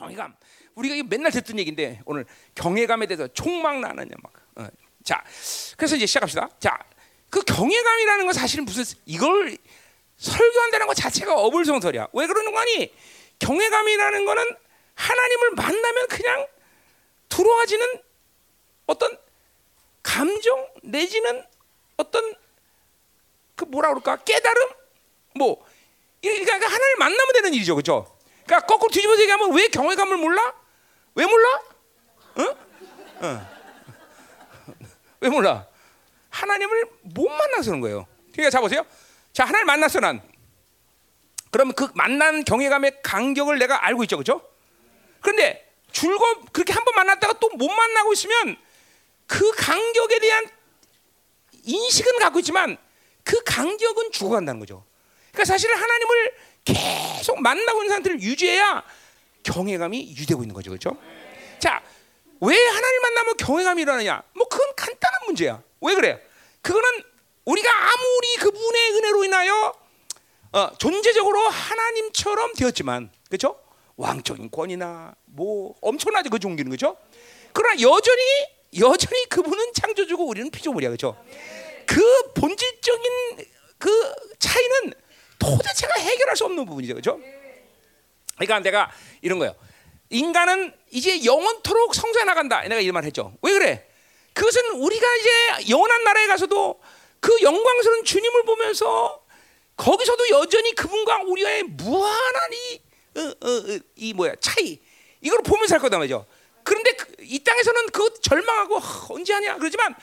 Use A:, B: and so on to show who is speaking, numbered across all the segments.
A: 경외감. 우리가 맨날 듣던 얘기인데 오늘 경외감에 대해서 총막 나느냐 막. 어. 자, 그래서 이제 시작합시다. 자, 그 경외감이라는 건 사실은 무슨 이걸 설교한다는 것 자체가 어불성설이야. 왜 그러는 거니? 경외감이라는 거는 하나님을 만나면 그냥 들어와지는 어떤 감정 내지는 어떤 그 뭐라 그럴까 깨달음 뭐 그러니까 하나님을 만나면 되는 일이죠, 그렇죠? 그러니까 거꾸로 뒤집어서 얘기하면 왜 경외감을 몰라? 왜 몰라? 응? 응. 왜 몰라? 하나님을 못 만나서 그런 거예요. 그러니까 자 보세요. 자 하나님 만났어 난. 그러면 그 만난 경외감의 간격을 내가 알고 있죠, 그렇죠? 그런데 줄거 그렇게 한 번 만났다가 또 못 만나고 있으면 그 간격에 대한 인식은 갖고 있지만 그 간격은 죽어간다는 거죠. 그러니까 사실은 하나님을 계속 만나고 있는 상태를 유지해야 경외감이 유지되고 있는 거죠, 그렇죠? 자, 왜 하나님 만나면 경외감이 일어나냐? 뭐 그건 간단한 문제야. 왜 그래? 그거는 우리가 아무리 그분의 은혜로 인하여 어, 존재적으로 하나님처럼 되었지만, 그렇죠? 왕적인 권위나 뭐 엄청나죠 그 종기는 그죠? 그러나 여전히 여전히 그분은 창조주고 우리는 피조물이야 그죠? 그 본질적인 그 차이는 도대체가 해결할 수 없는 부분이죠 그죠? 그러니까 내가 이런 거예요. 인간은 이제 영원토록 성장해 나간다. 내가 이런 말 했죠. 왜 그래? 그것은 우리가 이제 영원한 나라에 가서도 그 영광스러운 주님을 보면서 거기서도 여전히 그분과 우리와의 무한한 이 어, 어, 어, 이 뭐야 차이 이걸 보면서 살 거다 말이죠. 그런데 그, 이 땅에서는 그 절망하고 하, 언제 하냐 그러지만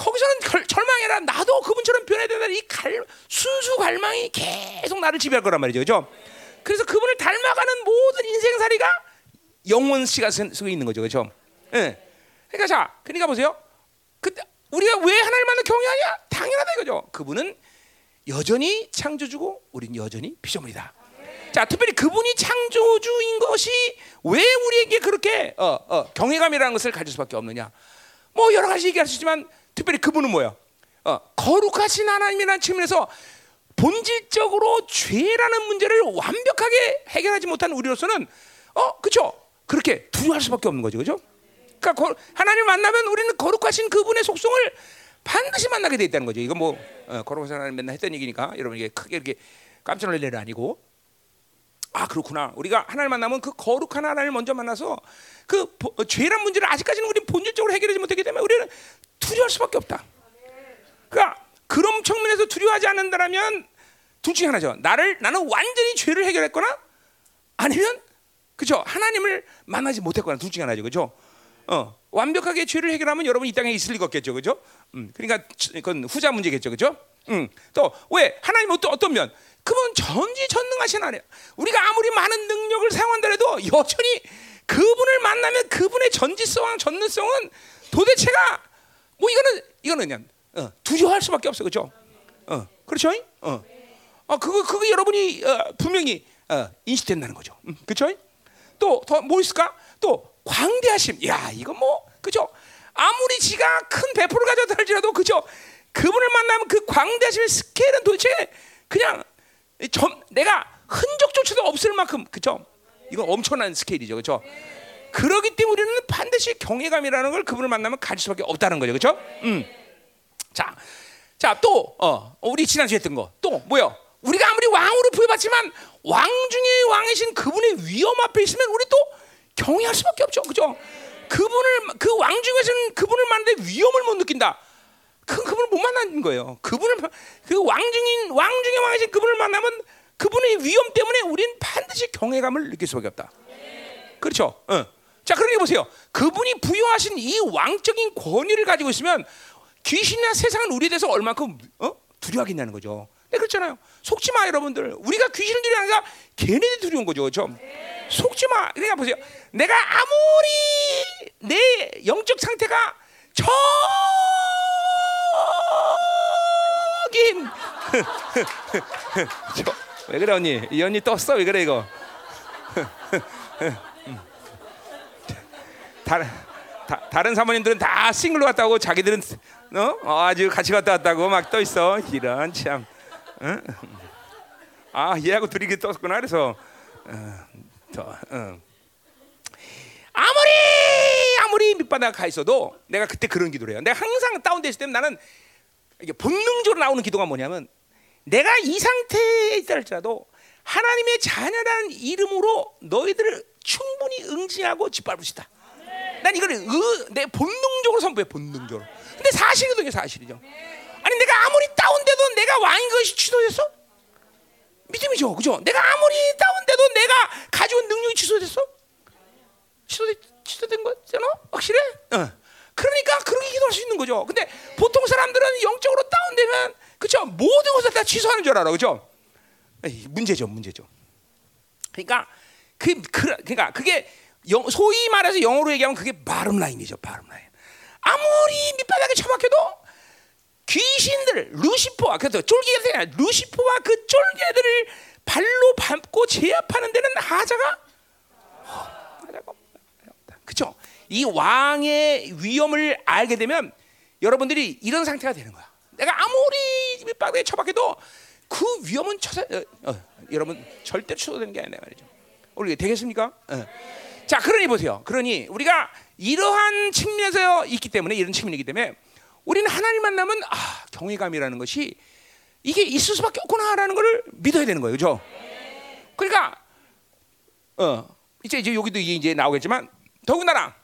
A: 거기서는 결, 절망해라 나도 그분처럼 변해야 된다 이 갈, 순수 갈망이 계속 나를 지배할 거란 말이죠, 그죠? 그래서 그분을 닮아가는 모든 인생살이가 영원 씨가 쓰고 있는 거죠, 그죠? 예. 그러니까 자, 그러니까 보세요. 그때 우리가 왜 하나님 만나 경외하냐? 당연하다 이거죠. 그분은 여전히 창조주고 우리는 여전히 피조물이다. 자, 특별히 그분이 창조주인 것이 왜 우리에게 그렇게 어, 어, 경외감이라는 것을 가질 수밖에 없느냐? 뭐 여러 가지 얘기할 수 있지만 특별히 그분은 뭐야? 어, 거룩하신 하나님이라는 측면에서 본질적으로 죄라는 문제를 완벽하게 해결하지 못한 우리로서는 어, 그렇죠? 그렇게 두려워할 수밖에 없는 거죠, 그렇죠? 그러니까 하나님 만나면 우리는 거룩하신 그분의 속성을 반드시 만나게 돼 있다는 거죠. 이거 뭐 어, 거룩하신 하나님 맨날 했던 얘기니까 여러분 이게 크게 이렇게 깜짝 놀랄 일 아니고 아 그렇구나. 우리가 하나님 만나면 그 거룩한 하나님을 먼저 만나서 그 보, 어, 죄란 문제를 아직까지는 우리 본질적으로 해결하지 못했기 때문에 우리는 두려워할 수밖에 없다. 그러니까 그런 측면에서 두려워하지 않는다라면 둘 중에 하나죠. 나를 나는 완전히 죄를 해결했거나 아니면 그죠 하나님을 만나지 못했거나 둘 중에 하나죠. 그죠? 어 완벽하게 죄를 해결하면 여러분 이 땅에 있을 리가 없겠죠. 그죠? 음 그러니까 그건 후자 문제겠죠. 그죠? 음또 왜 하나님 어떤 어떤 면 그분 전지전능하신 하나님. 우리가 아무리 많은 능력을 사용한다 해도 여전히 그분을 만나면 그분의 전지성과 전능성은 도대체가 뭐 이거는 이거는 그냥 어, 두려워할 수밖에 없어, 그렇죠? 어, 그렇죠? 어, 어, 그거 그거 여러분이 어, 분명히 어, 인식된다는 거죠, 음, 그렇죠? 또 더 뭐 있을까? 또 광대하심. 야, 이거 뭐 그죠? 아무리 지가 큰 배포를 가져다 할지라도 그죠? 그분을 만나면 그 광대하심의 스케일은 도대체 그냥 점, 내가 흔적조차도 없을 만큼 그죠? 이건 엄청난 스케일이죠, 그렇죠? 그러기 때문에 우리는 반드시 경외감이라는 걸 그분을 만나면 가질 수밖에 없다는 거죠, 그렇죠? 음. 자, 자, 또 어, 우리 지난주에 했던 거, 또 뭐요? 우리가 아무리 왕으로 부여받지만 왕 중에 왕이신 그분의 위험 앞에 있으면 우리 또 경외할 수밖에 없죠, 그렇죠? 그분을 그 왕 중에서는 그분을 만나는데 위험을 못 느낀다. 그 그분을 못 만나는 거예요. 그분을 그 왕 중인 왕 중에 왕이신 그분을 만나면 그분의 위험 때문에 우리는 반드시 경외감을 느낄 수밖에 없다. 그렇죠? 어. 자, 그러게 보세요. 그분이 부여하신 이 왕적인 권위를 가지고 있으면 귀신이나 세상은 우리에 대해서 얼마큼 어? 두려워하겠냐는 거죠. 네, 그렇잖아요. 속지 마, 여러분들. 우리가 귀신을 두려워하니까 걔네들 두려운 거죠, 그렇죠? 속지 마. 그러니까 보세요. 내가 아무리 내 영적 상태가 저긴 왜 그래 언니? 이 언니 떴어 왜 그래 이거? 다른 다, 다른 사모님들은 다 싱글로 갔다 오고 자기들은 어? 어 아주 같이 갔다 왔다고 막 떠 있어. 이런 참. 응? 아 얘하고 둘이 떴구나 그래서 어, 더, 어. 아무리 밑바닥 가 있어도 내가 그때 그런 기도를 해요. 내가 항상 다운돼 있을 때 나는 이게 본능적으로 나오는 기도가 뭐냐면 내가 이 상태에 있다 할지라도 하나님의 자녀라는 이름으로 너희들을 충분히 응징하고 짓밟을 수 있다. 난 이걸 의, 내 본능적으로 선포해 본능적으로. 근데 사실이거든요, 사실이죠. 아니 내가 아무리 다운돼도 내가 왕인 것이 취소됐어? 믿음이죠, 그죠? 내가 아무리 다운돼도 내가 가지고 능력이 취소됐어? 취소된 취소된 거잖아, 확실해? 어. 그러니까 그렇게 기도할 수 있는 거죠. 근데 보통 사람들은 영적으로 다운되면 그죠? 모든 것을 다 취소하는 줄 알아, 그죠? 문제죠, 문제죠. 그러니까 그, 그 그러니까 그게 영, 소위 말해서 영어로 얘기하면 그게 바름 라인이죠, 바름 라인. 아무리 밑바닥에 처박혀도 귀신들, 루시퍼와 그래서 쫄개가 되냐, 루시퍼와 그 쫄개들을 발로 밟고 제압하는 데는 하자가. 그렇죠? 이 왕의 위험을 알게 되면 여러분들이 이런 상태가 되는 거야. 내가 아무리 밑바닥에 처박혀도 그 위험은 처사, 어, 어, 여러분 절대 취소되는 게 아니라 말이죠. 우리 되겠습니까? 어. 자, 그러니 보세요. 그러니 우리가 이러한 측면에서 있기 때문에 이런 측면이기 때문에 우리는 하나님 만나면 아, 경외감이라는 것이 이게 있을 수밖에 없구나라는 것을 믿어야 되는 거예요, 그렇죠? 그러니까 어, 이제 이제 여기도 이제 나오겠지만 더군다나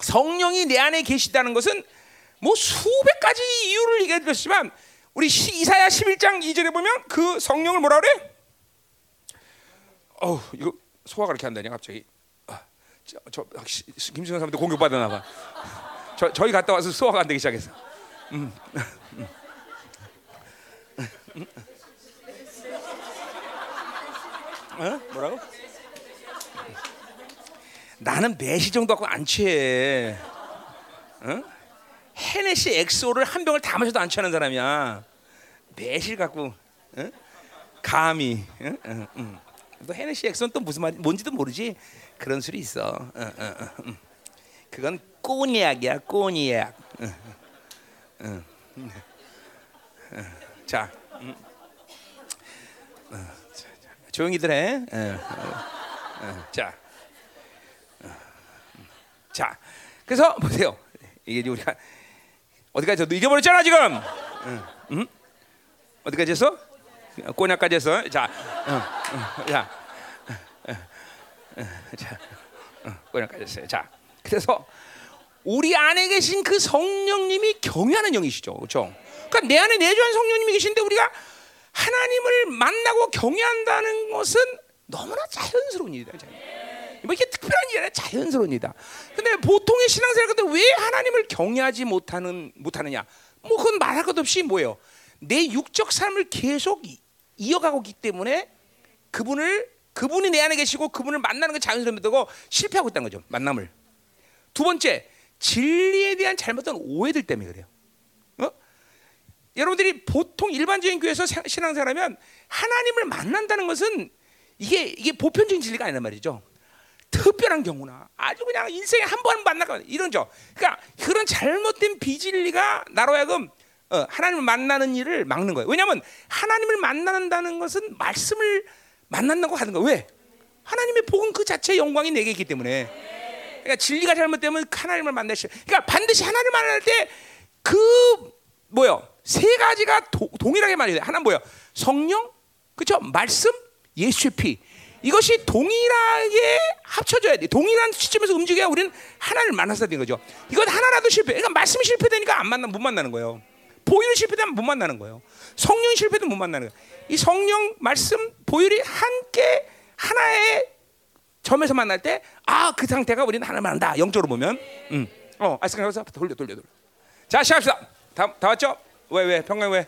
A: 성령이 내 안에 계시다는 것은 뭐 수백 가지 이유를 얘기해 드렸지만 우리 이사야 11장 2절에 보면 그 성령을 뭐라 그래? 어우, 이거 소화가 이렇게 한다냐 갑자기. 아, 저, 저 김승현 사람도 공격 받았나 봐. 저 저희 갔다 와서 소화가 안 되기 시작했어. 음. 어? 뭐라고? 나는 매시 정도 갖고 안 취해. 어? 헤네시 엑소를 한 병을 다 마셔도 안 취하는 사람이야. 매실 갖고 어? 감히. 어? 어, 어. 또 헤네시 엑소는 또 무슨 말 뭔지도 모르지. 그런 술이 있어. 어, 어, 음. 그건 꼬니약이야, 꼬니약. 자, 음. 조용히들 해. 자, 자, 그래서 보세요. 이게 우리가 어디까지 너 잊어버렸잖아 지금. 응? 어디까지 했어? 꼬냐까지 했어. 자, 응, 자, 자, 꼬냐까지 했어요. 자, 그래서 우리 안에 계신 그 성령님이 경외하는 영이시죠, 그렇죠? 그러니까 내 안에 내주한 성령님이 계신데 우리가 하나님을 만나고 경외한다는 것은 너무나 자연스러운 일이다. 뭐 이게 특별한 일이 아니라 자연스러운 일이다. 근데 보통의 신앙생활들 왜 하나님을 경외하지 못하는 못하느냐? 뭐 그건 말할 것 없이 뭐예요? 내 육적 삶을 계속 이어가고 있기 때문에 그분을 그분이 내 안에 계시고 그분을 만나는 게 자연스러운 되고 실패하고 있다는 거죠. 만남을. 두 번째 진리에 대한 잘못된 오해들 때문에 그래요. 어? 여러분들이 보통 일반적인 교회에서 신앙생활하면 하나님을 만난다는 것은 이게 이게 보편적인 진리가 아니란 말이죠. 특별한 경우나 아주 그냥 인생에 한 번 만나가 이런 죠. 그러니까 그런 잘못된 비진리가 나로 하여금 어, 하나님을 만나는 일을 막는 거예요. 왜냐하면 하나님을 만난다는 것은 말씀을 만난다고 하는 거 왜? 하나님의 복음 그 자체의 영광이 내게 있기 때문에. 그러니까 진리가 잘못되면 하나님을 만나시. 그러니까 반드시 하나님을 만날 때 그 뭐요? 세 가지가 도, 동일하게 돼. 하나 뭐요? 성령, 그렇죠? 말씀, 예수의 피. 이것이 동일하게 합쳐져야 돼. 동일한 시점에서 움직여야 우리는 하나님을 만나서 되는 거죠. 이건 하나라도 실패. 그러니까 말씀이 실패되니까 안 만나 못 만나는 거예요. 보혈이 실패되면 못 만나는 거예요. 성령이 실패되면 못 만나는 거예요. 이 성령, 말씀, 보혈이 함께 하나의 점에서 만날 때, 아, 그 상태가 우리는 하나님 만난다. 영적으로 보면. 음. 어, 아이스크림에서 돌려, 돌려, 돌려. 자, 시작합시다. 다, 다 왔죠? 왜, 왜? 평강 왜?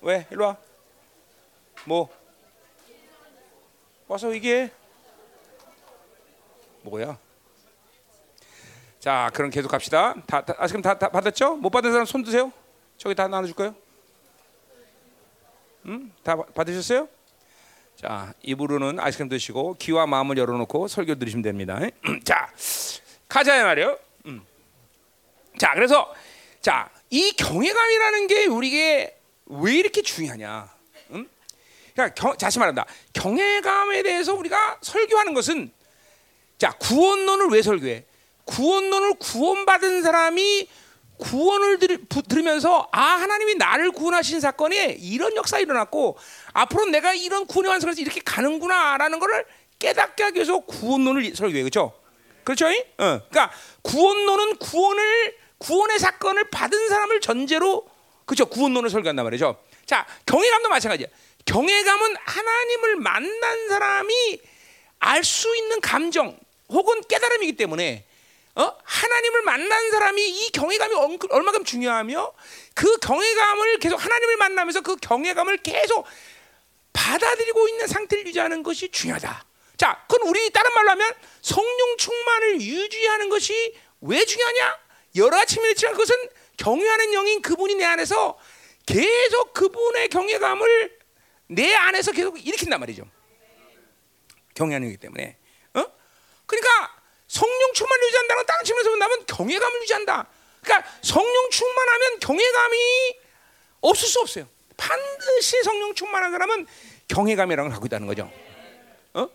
A: 왜? 일로 와. 뭐? 와서 이게 뭐야? 자, 그럼 계속 갑시다. 다, 다 아이스크림 다, 다 받았죠? 못 받은 사람 손 드세요. 저기 다 나눠줄 거예요. 음? 다 받으셨어요? 자, 입으로는 아이스크림 드시고 귀와 마음을 열어놓고 설교 들으시면 됩니다. 자, 가자 말이요. 음. 자, 그래서 자, 이 경외감이라는 게 우리에게 왜 이렇게 중요하냐? 음? 그러니까 경, 다시 말한다. 경외감에 대해서 우리가 설교하는 것은 자 구원론을 왜 설교해? 구원론을 구원받은 사람이 구원을 들, 부, 들으면서 아 하나님이 나를 구원하신 사건에 이런 역사 일어났고 앞으로 내가 이런 구원의 완성에서 이렇게 가는구나라는 것을 깨닫게 하기 위해서 구원론을 설교해 그렇죠? 그렇죠? 어. 그러니까 구원론은 구원을 구원의 사건을 받은 사람을 전제로 그렇죠? 구원론을 설교한단 말이죠. 자 경외감도 마찬가지야. 경외감은 하나님을 만난 사람이 알 수 있는 감정 혹은 깨달음이기 때문에 어? 하나님을 만난 사람이 이 경외감이 얼마큼 중요하며 그 경외감을 계속 하나님을 만나면서 그 경외감을 계속 받아들이고 있는 상태를 유지하는 것이 중요하다. 자, 그건 우리 다른 말로 하면 성령 충만을 유지하는 것이 왜 중요하냐? 여러 면이 있지만 그것은 경외하는 영인 그분이 내 안에서 계속 그분의 경외감을 내 안에서 계속 일으킨단 말이죠. 경외하는 영이기 때문에. 어? 그러니까 성령 충만을 유지한다는 건 측면에서 본다면 경외감을 유지한다. 그러니까 성령 충만하면 경외감이 없을 수 없어요. 반드시 성령 충만한 사람은 경외감이라는 걸 갖고 있다는 거죠. 어?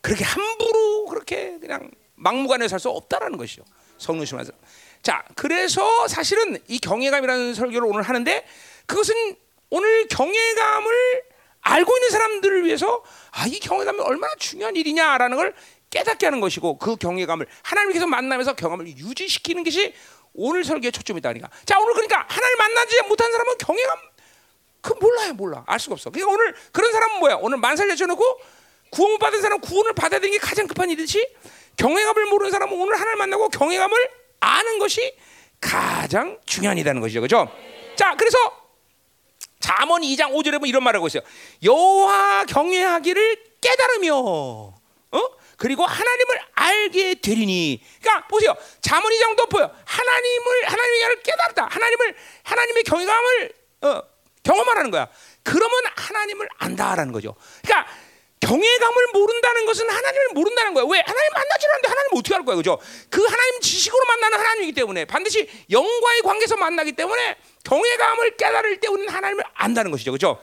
A: 그렇게 함부로 그렇게 그냥 막무가내 살수 없다라는 것이죠. 성령 충만한 사람. 자, 그래서 사실은 이 경외감이라는 설교를 오늘 하는데 그것은 오늘 경외감을 알고 있는 사람들을 위해서 아, 이 경외감이 얼마나 중요한 일이냐라는 걸 깨닫게 하는 것이고 그 경외감을 하나님을 계속 만나면서 경험을 유지시키는 것이 오늘 설교의 초점이다 그러니까. 자, 오늘 그러니까 하나님 만나지 못한 사람은 경외감 그 몰라요, 몰라. 알 수가 없어. 그러니까 오늘 그런 사람은 뭐야? 오늘 만살 내쳐놓고 구원 못 받은 사람 구원을 받아야 되는 게 가장 급한 일이듯이 경외감을 모르는 사람은 오늘 하나님 만나고 경외감을 아는 것이 가장 중요한 일이라는 것이죠. 그죠? 자, 그래서 잠언 2장 5절에 보면 이런 말을 하고 있어요. 여호와 경외하기를 깨달으며 어? 그리고 하나님을 알게 되리니. 그러니까 보세요. 잠언 2장 덮어요. 하나님을 하나님을 깨달았다. 하나님을 하나님의 경외감을 어, 경험하라는 거야. 그러면 하나님을 안다라는 거죠. 그러니까 경외감을 모른다는 것은 하나님을 모른다는 거야. 왜? 하나님 만나지 않는데 하나님을 어떻게 할 거야, 그죠? 그 하나님 지식으로 만나는 하나님이기 때문에 반드시 영과의 관계에서 만나기 때문에 경외감을 깨달을 때 우리는 하나님을 안다는 것이죠, 그죠?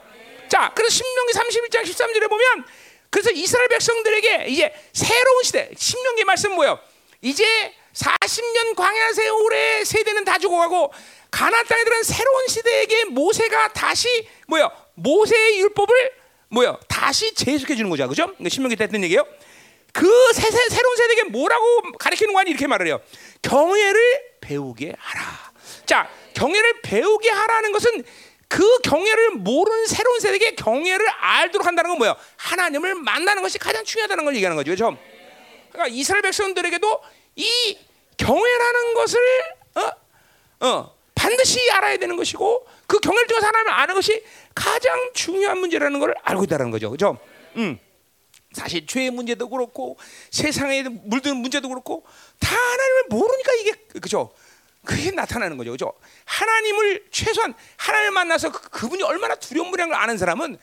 A: 자, 그래서 신명기 31장 13절에 보면 그래서 이스라엘 백성들에게 이제 새로운 시대, 신명기 말씀 뭐예요? 이제 40년 광야 세월의 세대는 다 죽어가고 가나안 땅에 들은 새로운 시대에게 모세가 다시 뭐요? 모세의 율법을 뭐요? 다시 재해석해 주는 거죠, 그죠? 신명기 때 했던 얘기예요. 그 새, 새, 새로운 세대에게 뭐라고 가르치는 거니 이렇게 말을 해요. 경외를 배우게 하라. 자, 경외를 배우게 하라는 것은 그 경외를 모르는 새로운 세대에게 경외를 알도록 한다는 건 뭐예요? 하나님을 만나는 것이 가장 중요하다는 걸 얘기하는 거죠. 그렇죠? 그러니까 이스라엘 백성들에게도 이 경외라는 것을 어? 어, 반드시 알아야 되는 것이고 그 경외를 통해서 하나님을 아는 것이 가장 중요한 문제라는 걸 알고 있다는 거죠. 그렇죠? 음. 사실 죄의 문제도 그렇고 세상에 물드는 문제도 그렇고 다 하나님을 모르니까 이게 그죠? 그게 나타나는 거죠. 그죠? 하나님을 최소한 하나님을 만나서 그, 분이 얼마나 두려움이라는 걸 아는 사람은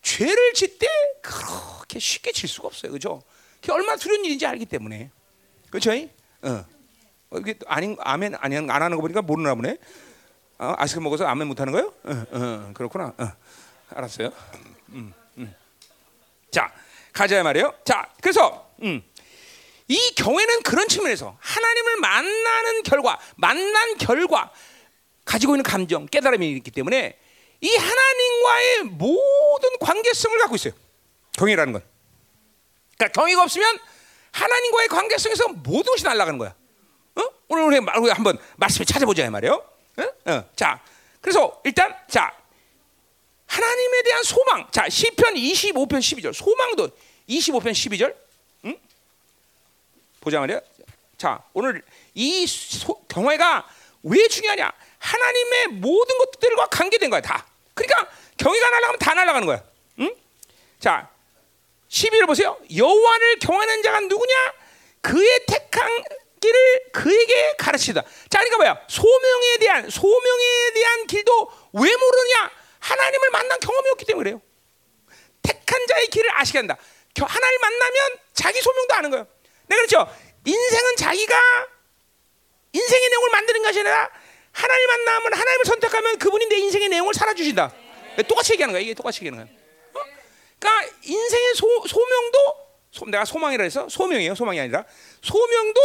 A: 죄를 짓때 그렇게 쉽게 질 수가 없어요. 그죠? 그게 얼마나 두려운 일인지 알기 때문에. 어. 어 이게 아닌 아멘 아니 안 하는 거 보니까 모르나 보네. 어, 아이스크림 먹어서 아멘 못 하는 거예요? 어, 어, 그렇구나. 어. 알았어요. 음, 음. 자, 가자 말이에요. 자, 그래서 음. 이 경외는 그런 측면에서 하나님을 만나는 결과, 만난 결과 가지고 있는 감정, 깨달음이 있기 때문에 이 하나님과의 모든 관계성을 갖고 있어요. 경외라는 건. 그러니까 경외가 없으면 하나님과의 관계성에서 모든 것이 날아가는 거야. 어? 오늘 우리 한번 말씀을 찾아보자 말이에요. 어? 어. 자, 그래서 일단 자 하나님에 대한 소망. 자, 시편 25편 12절. 소망도 25편 12절. 보자 말이야. 자, 오늘 이 소, 경외가 왜 중요하냐? 하나님의 모든 것들과 관계된 거야, 다. 그러니까 경외가 날아가면 다 날아가는 거야. 응? 자, 12절 보세요. 여호와를 경외하는 자가 누구냐? 그의 택한 길을 그에게 가르치다. 자, 그러니까 뭐야? 소명에 대한 소명에 대한 길도 왜 모르냐? 하나님을 만난 경험이 없기 때문에 그래요. 택한 자의 길을 아시게 한다. 하나님 만나면 자기 소명도 아는 거예요. 내가 그렇죠. 인생은 자기가 인생의 내용을 만드는 것이 아니라 하나님 만나면 하나님을 선택하면 그분이 내 인생의 내용을 살아주신다. 똑같이 얘기하는 거야. 이게 똑같이 얘기하는 거야. 어? 그러니까 인생의 소, 소명도 소, 내가 소망이라 해서 소명이에요. 소망이 아니라 소명도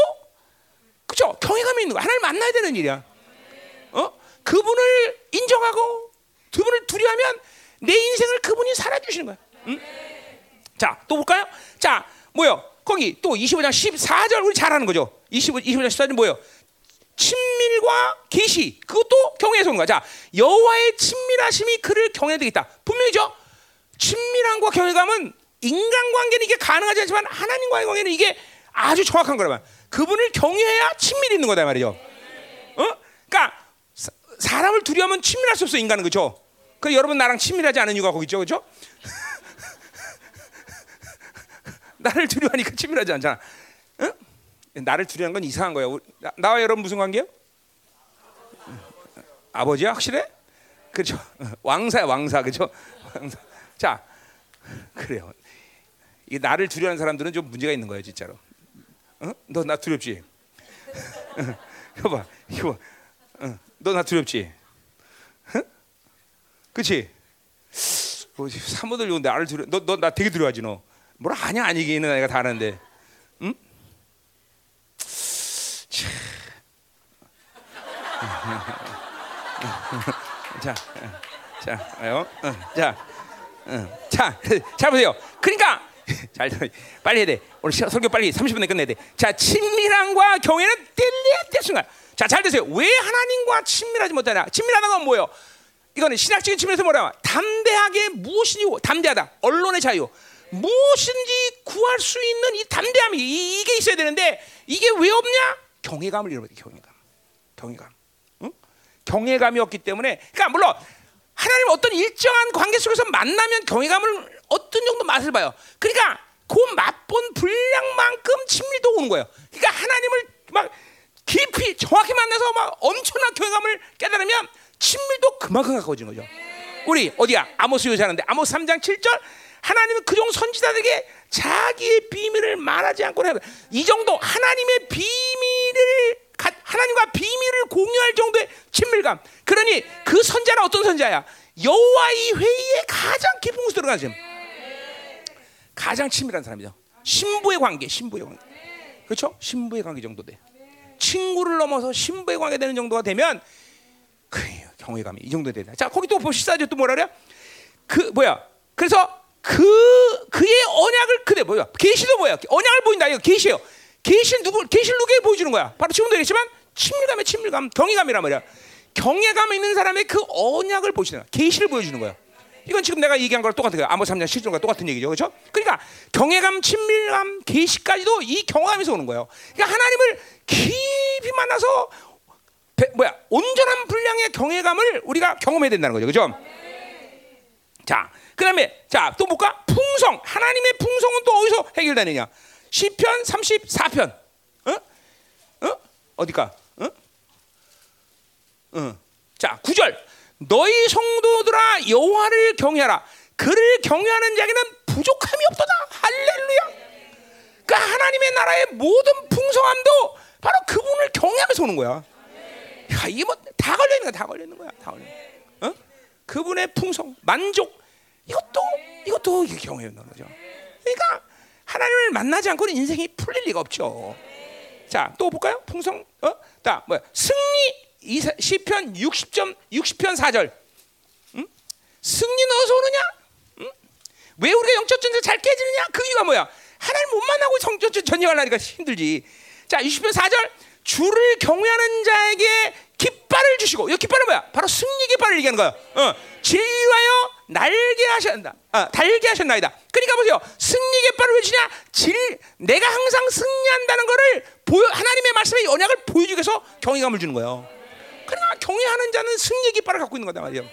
A: 그죠? 경외감이 있는 거. 하나님 만나야 되는 일이야. 어? 그분을 인정하고 그분을 두려하면 내 인생을 그분이 살아주시는 거야. 응? 자, 또 볼까요? 자, 뭐요? 거기 또 25장 14절 우리 잘 아는 거죠. 25, 25장 14절 뭐요? 친밀과 계시 그것도 경외에서 오는 거야. 자, 여호와의 친밀하심이 그를 경외되겠다. 분명히죠. 친밀함과 경외감은 인간 관계는 이게 가능하지 않지만 하나님과의 관계는 이게 아주 정확한 거라면 그분을 경외해야 친밀이 있는 거다 말이죠. 어? 그러니까 사, 사람을 두려우면 친밀할 수 없어 인간은 그렇죠. 그 여러분 나랑 친밀하지 않은 이유가 거기 있죠, 그렇죠? 나를 두려워하니까 친밀하지 않잖아. 응? 나를 두려워하는 건 이상한 거야. 나- 나와 여러분 무슨 관계요? 아버지야 확실해? 그렇죠. 왕사야 왕사 그렇죠. 왕사. 자 그래요. 이게 나를 두려워하는 사람들은 좀 문제가 있는 거예요 진짜로. 어? 너나 두렵지? 이거 봐, 이거 봐. 어, 너나 두렵지? 어? 그렇지? 뭐, 사모들 요 나를 두려, 너 너 나 되게 두려워하지 너. 뭘 아냐 아니기는 내가 다 아는데, 응? 참. 자, 자, 어, 어, 자, 어, 자, 잘 보세요. 그러니까 잘 빨리 해야 돼. 오늘 시- 설교 빨리 30분에 끝내야 돼. 자, 친밀함과 경외는 뗄래야 뗄 순간. 자, 잘 되세요. 왜 하나님과 친밀하지 못하냐? 친밀하다는 건 뭐예요? 이거는 신학적인 측면에서 뭐라? 담대하게 무엇이니 담대하다. 언론의 자유. 무엇인지 구할 수 있는 이 담대함이 이- 이게 있어야 되는데 이게 왜 없냐? 경외감을 잃어버려. 경외감. 경외감. 응? 경외감이 없기 때문에 그러니까 물론 하나님 어떤 일정한 관계 속에서 만나면 경외감을 어떤 정도 맛을 봐요. 그러니까 그 맛본 분량만큼 친밀도 오는 거예요. 그러니까 하나님을 막 깊이 정확히 만나서 막 엄청난 경외감을 깨달으면 친밀도 그만큼 가까워지는 거죠. 우리 어디야? 아모스 요사하는데 아모스 3장 7절 하나님은 그종 선지자들에게 자기의 비밀을 말하지 않고. 이 정도 하나님의 비밀을 가- 하나님과 비밀을 공유할 정도의 친밀감. 그러니 그 선자는 어떤 선자야? 여호와의 회의에 가장 깊은 들어가는 사람. 가장 친밀한 사람이죠. 신부의 관계, 신부의 관계. 그렇죠? 신부의 관계 정도 돼. 친구를 넘어서 신부의 관계 되는 정도가 되면 그 경외감이 이 정도 되다. 자, 거기 또 보시죠. 또 뭐라 그래요? 그 뭐야? 그래서 그 그의 언약을 그대 뭐야? 계시도 뭐야? 언약을 보인다. 이거 계시예요. 계시 누구 계시 누구에 보여주는 거야? 바로 지금도 얘기했지만 친밀감의 친밀감, 경외감이란 말이야. 경외감 있는 사람의 그 언약을 보시는 거야. 계시를 보여주는 거야. 이건 지금 내가 얘기한 거랑 똑같은 거야. 아모 3장 7절과 똑같은 얘기죠. 그렇죠? 그러니까 경외감, 친밀감, 계시까지도 이 경외감에서 오는 거예요. 그러니까 하나님을 깊이 만나서 배- 뭐야? 온전한 분량의 경외감을 우리가 경험해야 된다는 거죠. 그렇죠? 자, 그다음에 자, 또 볼까? 풍성. 하나님의 풍성은 또 어디서 해결되느냐? 시편 34편. 어? 어? 어디까? 어? 어. 자, 9절. 너희 성도들아 여호와를 경외하라. 그를 경외하는 자에게는 부족함이 없도다. 할렐루야. 그 하나님의 나라의 모든 풍성함도 바로 그분을 경외하면서 오는 거야. 야, 이게 뭐 다 걸려 있는 거야. 다 걸려 있는 거야. 다 걸려. 어? 그분의 풍성, 만족 이것도 이것도 경외하는 거죠. 그러니까 하나님을 만나지 않고는 인생이 풀릴 리가 없죠. 자, 또 볼까요? 풍성 어? 자, 뭐야? 승리 시편 60점 60편 4절. 응? 승리 넣어서 오느냐? 응? 왜 우리가 영적 전쟁 잘 깨지느냐? 그 이유가 뭐야? 하나님 못 만나고 성적 전쟁하려니까 힘들지. 자, 60편 4절. 주를 경외하는 자에게 깃발을 주시고, 이 깃발은 뭐야? 바로 승리 깃발을 얘기하는 거야. 어, 진리하여 날게 하셨다. 아, 달게 하셨나이다. 그러니까 보세요. 승리 깃발을 왜 주냐? 질, 내가 항상 승리한다는 거를 보여, 하나님의 말씀의 언약을 보여주기 위해서 경외감을 주는 거예요. 그러나 경외하는 자는 승리 깃발을 갖고 있는 거다 말이에요.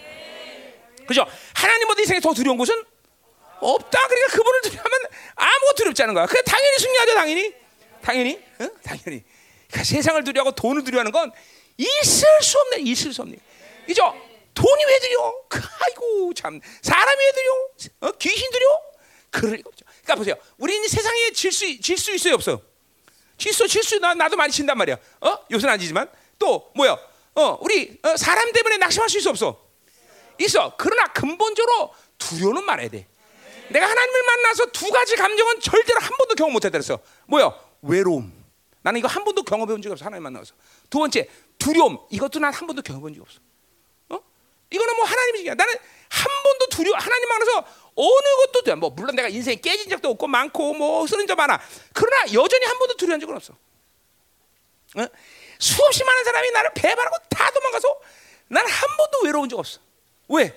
A: 그죠? 하나님보다 이 세상에 더 두려운 곳은 없다. 그러니까 그분을 두려하면 아무것도 두렵지 않은 거야. 그 당연히 승리하죠, 당연히. 당연히, 응? 당연히. 그러니까 세상을 두려워하고 돈을 두려워하는 건 있을 수 없네, 있을 수 없네. 그죠? 돈이 왜 두려? 그, 아이고 참 사람이 왜 두려? 어? 귀신 두려? 그럴 리가 없죠. 그러니까 보세요. 우리는 세상에 질 수 질 수 있어요, 없어요? 질수 질수 나 나도 많이 친단 말이야. 어? 요새는 안 지지만 또 뭐야? 어, 우리 어, 사람 때문에 낙심할 수 있어 없어? 있어. 그러나 근본적으로 두려움은 말아야 돼. 내가 하나님을 만나서 두 가지 감정은 절대로 한 번도 경험 못했다 그랬어. 뭐야? 외로움. 나는 이거 한 번도 경험해 본 적이 없어. 하나님 만나서. 두 번째, 두려움. 이것도 난 한 번도 경험해 본 적이 없어. 어? 이거는 뭐 하나님이야. 나는 한 번도 두려워. 하나님 만나서 어느 것도 돼. 뭐 물론 내가 인생이 깨진 적도 없고 많고 뭐 쓰는 적 많아. 그러나 여전히 한 번도 두려운 적은 없어. 어? 수없이 많은 사람이 나를 배반하고 다 도망가서 난 한 번도 외로운 적 없어. 왜?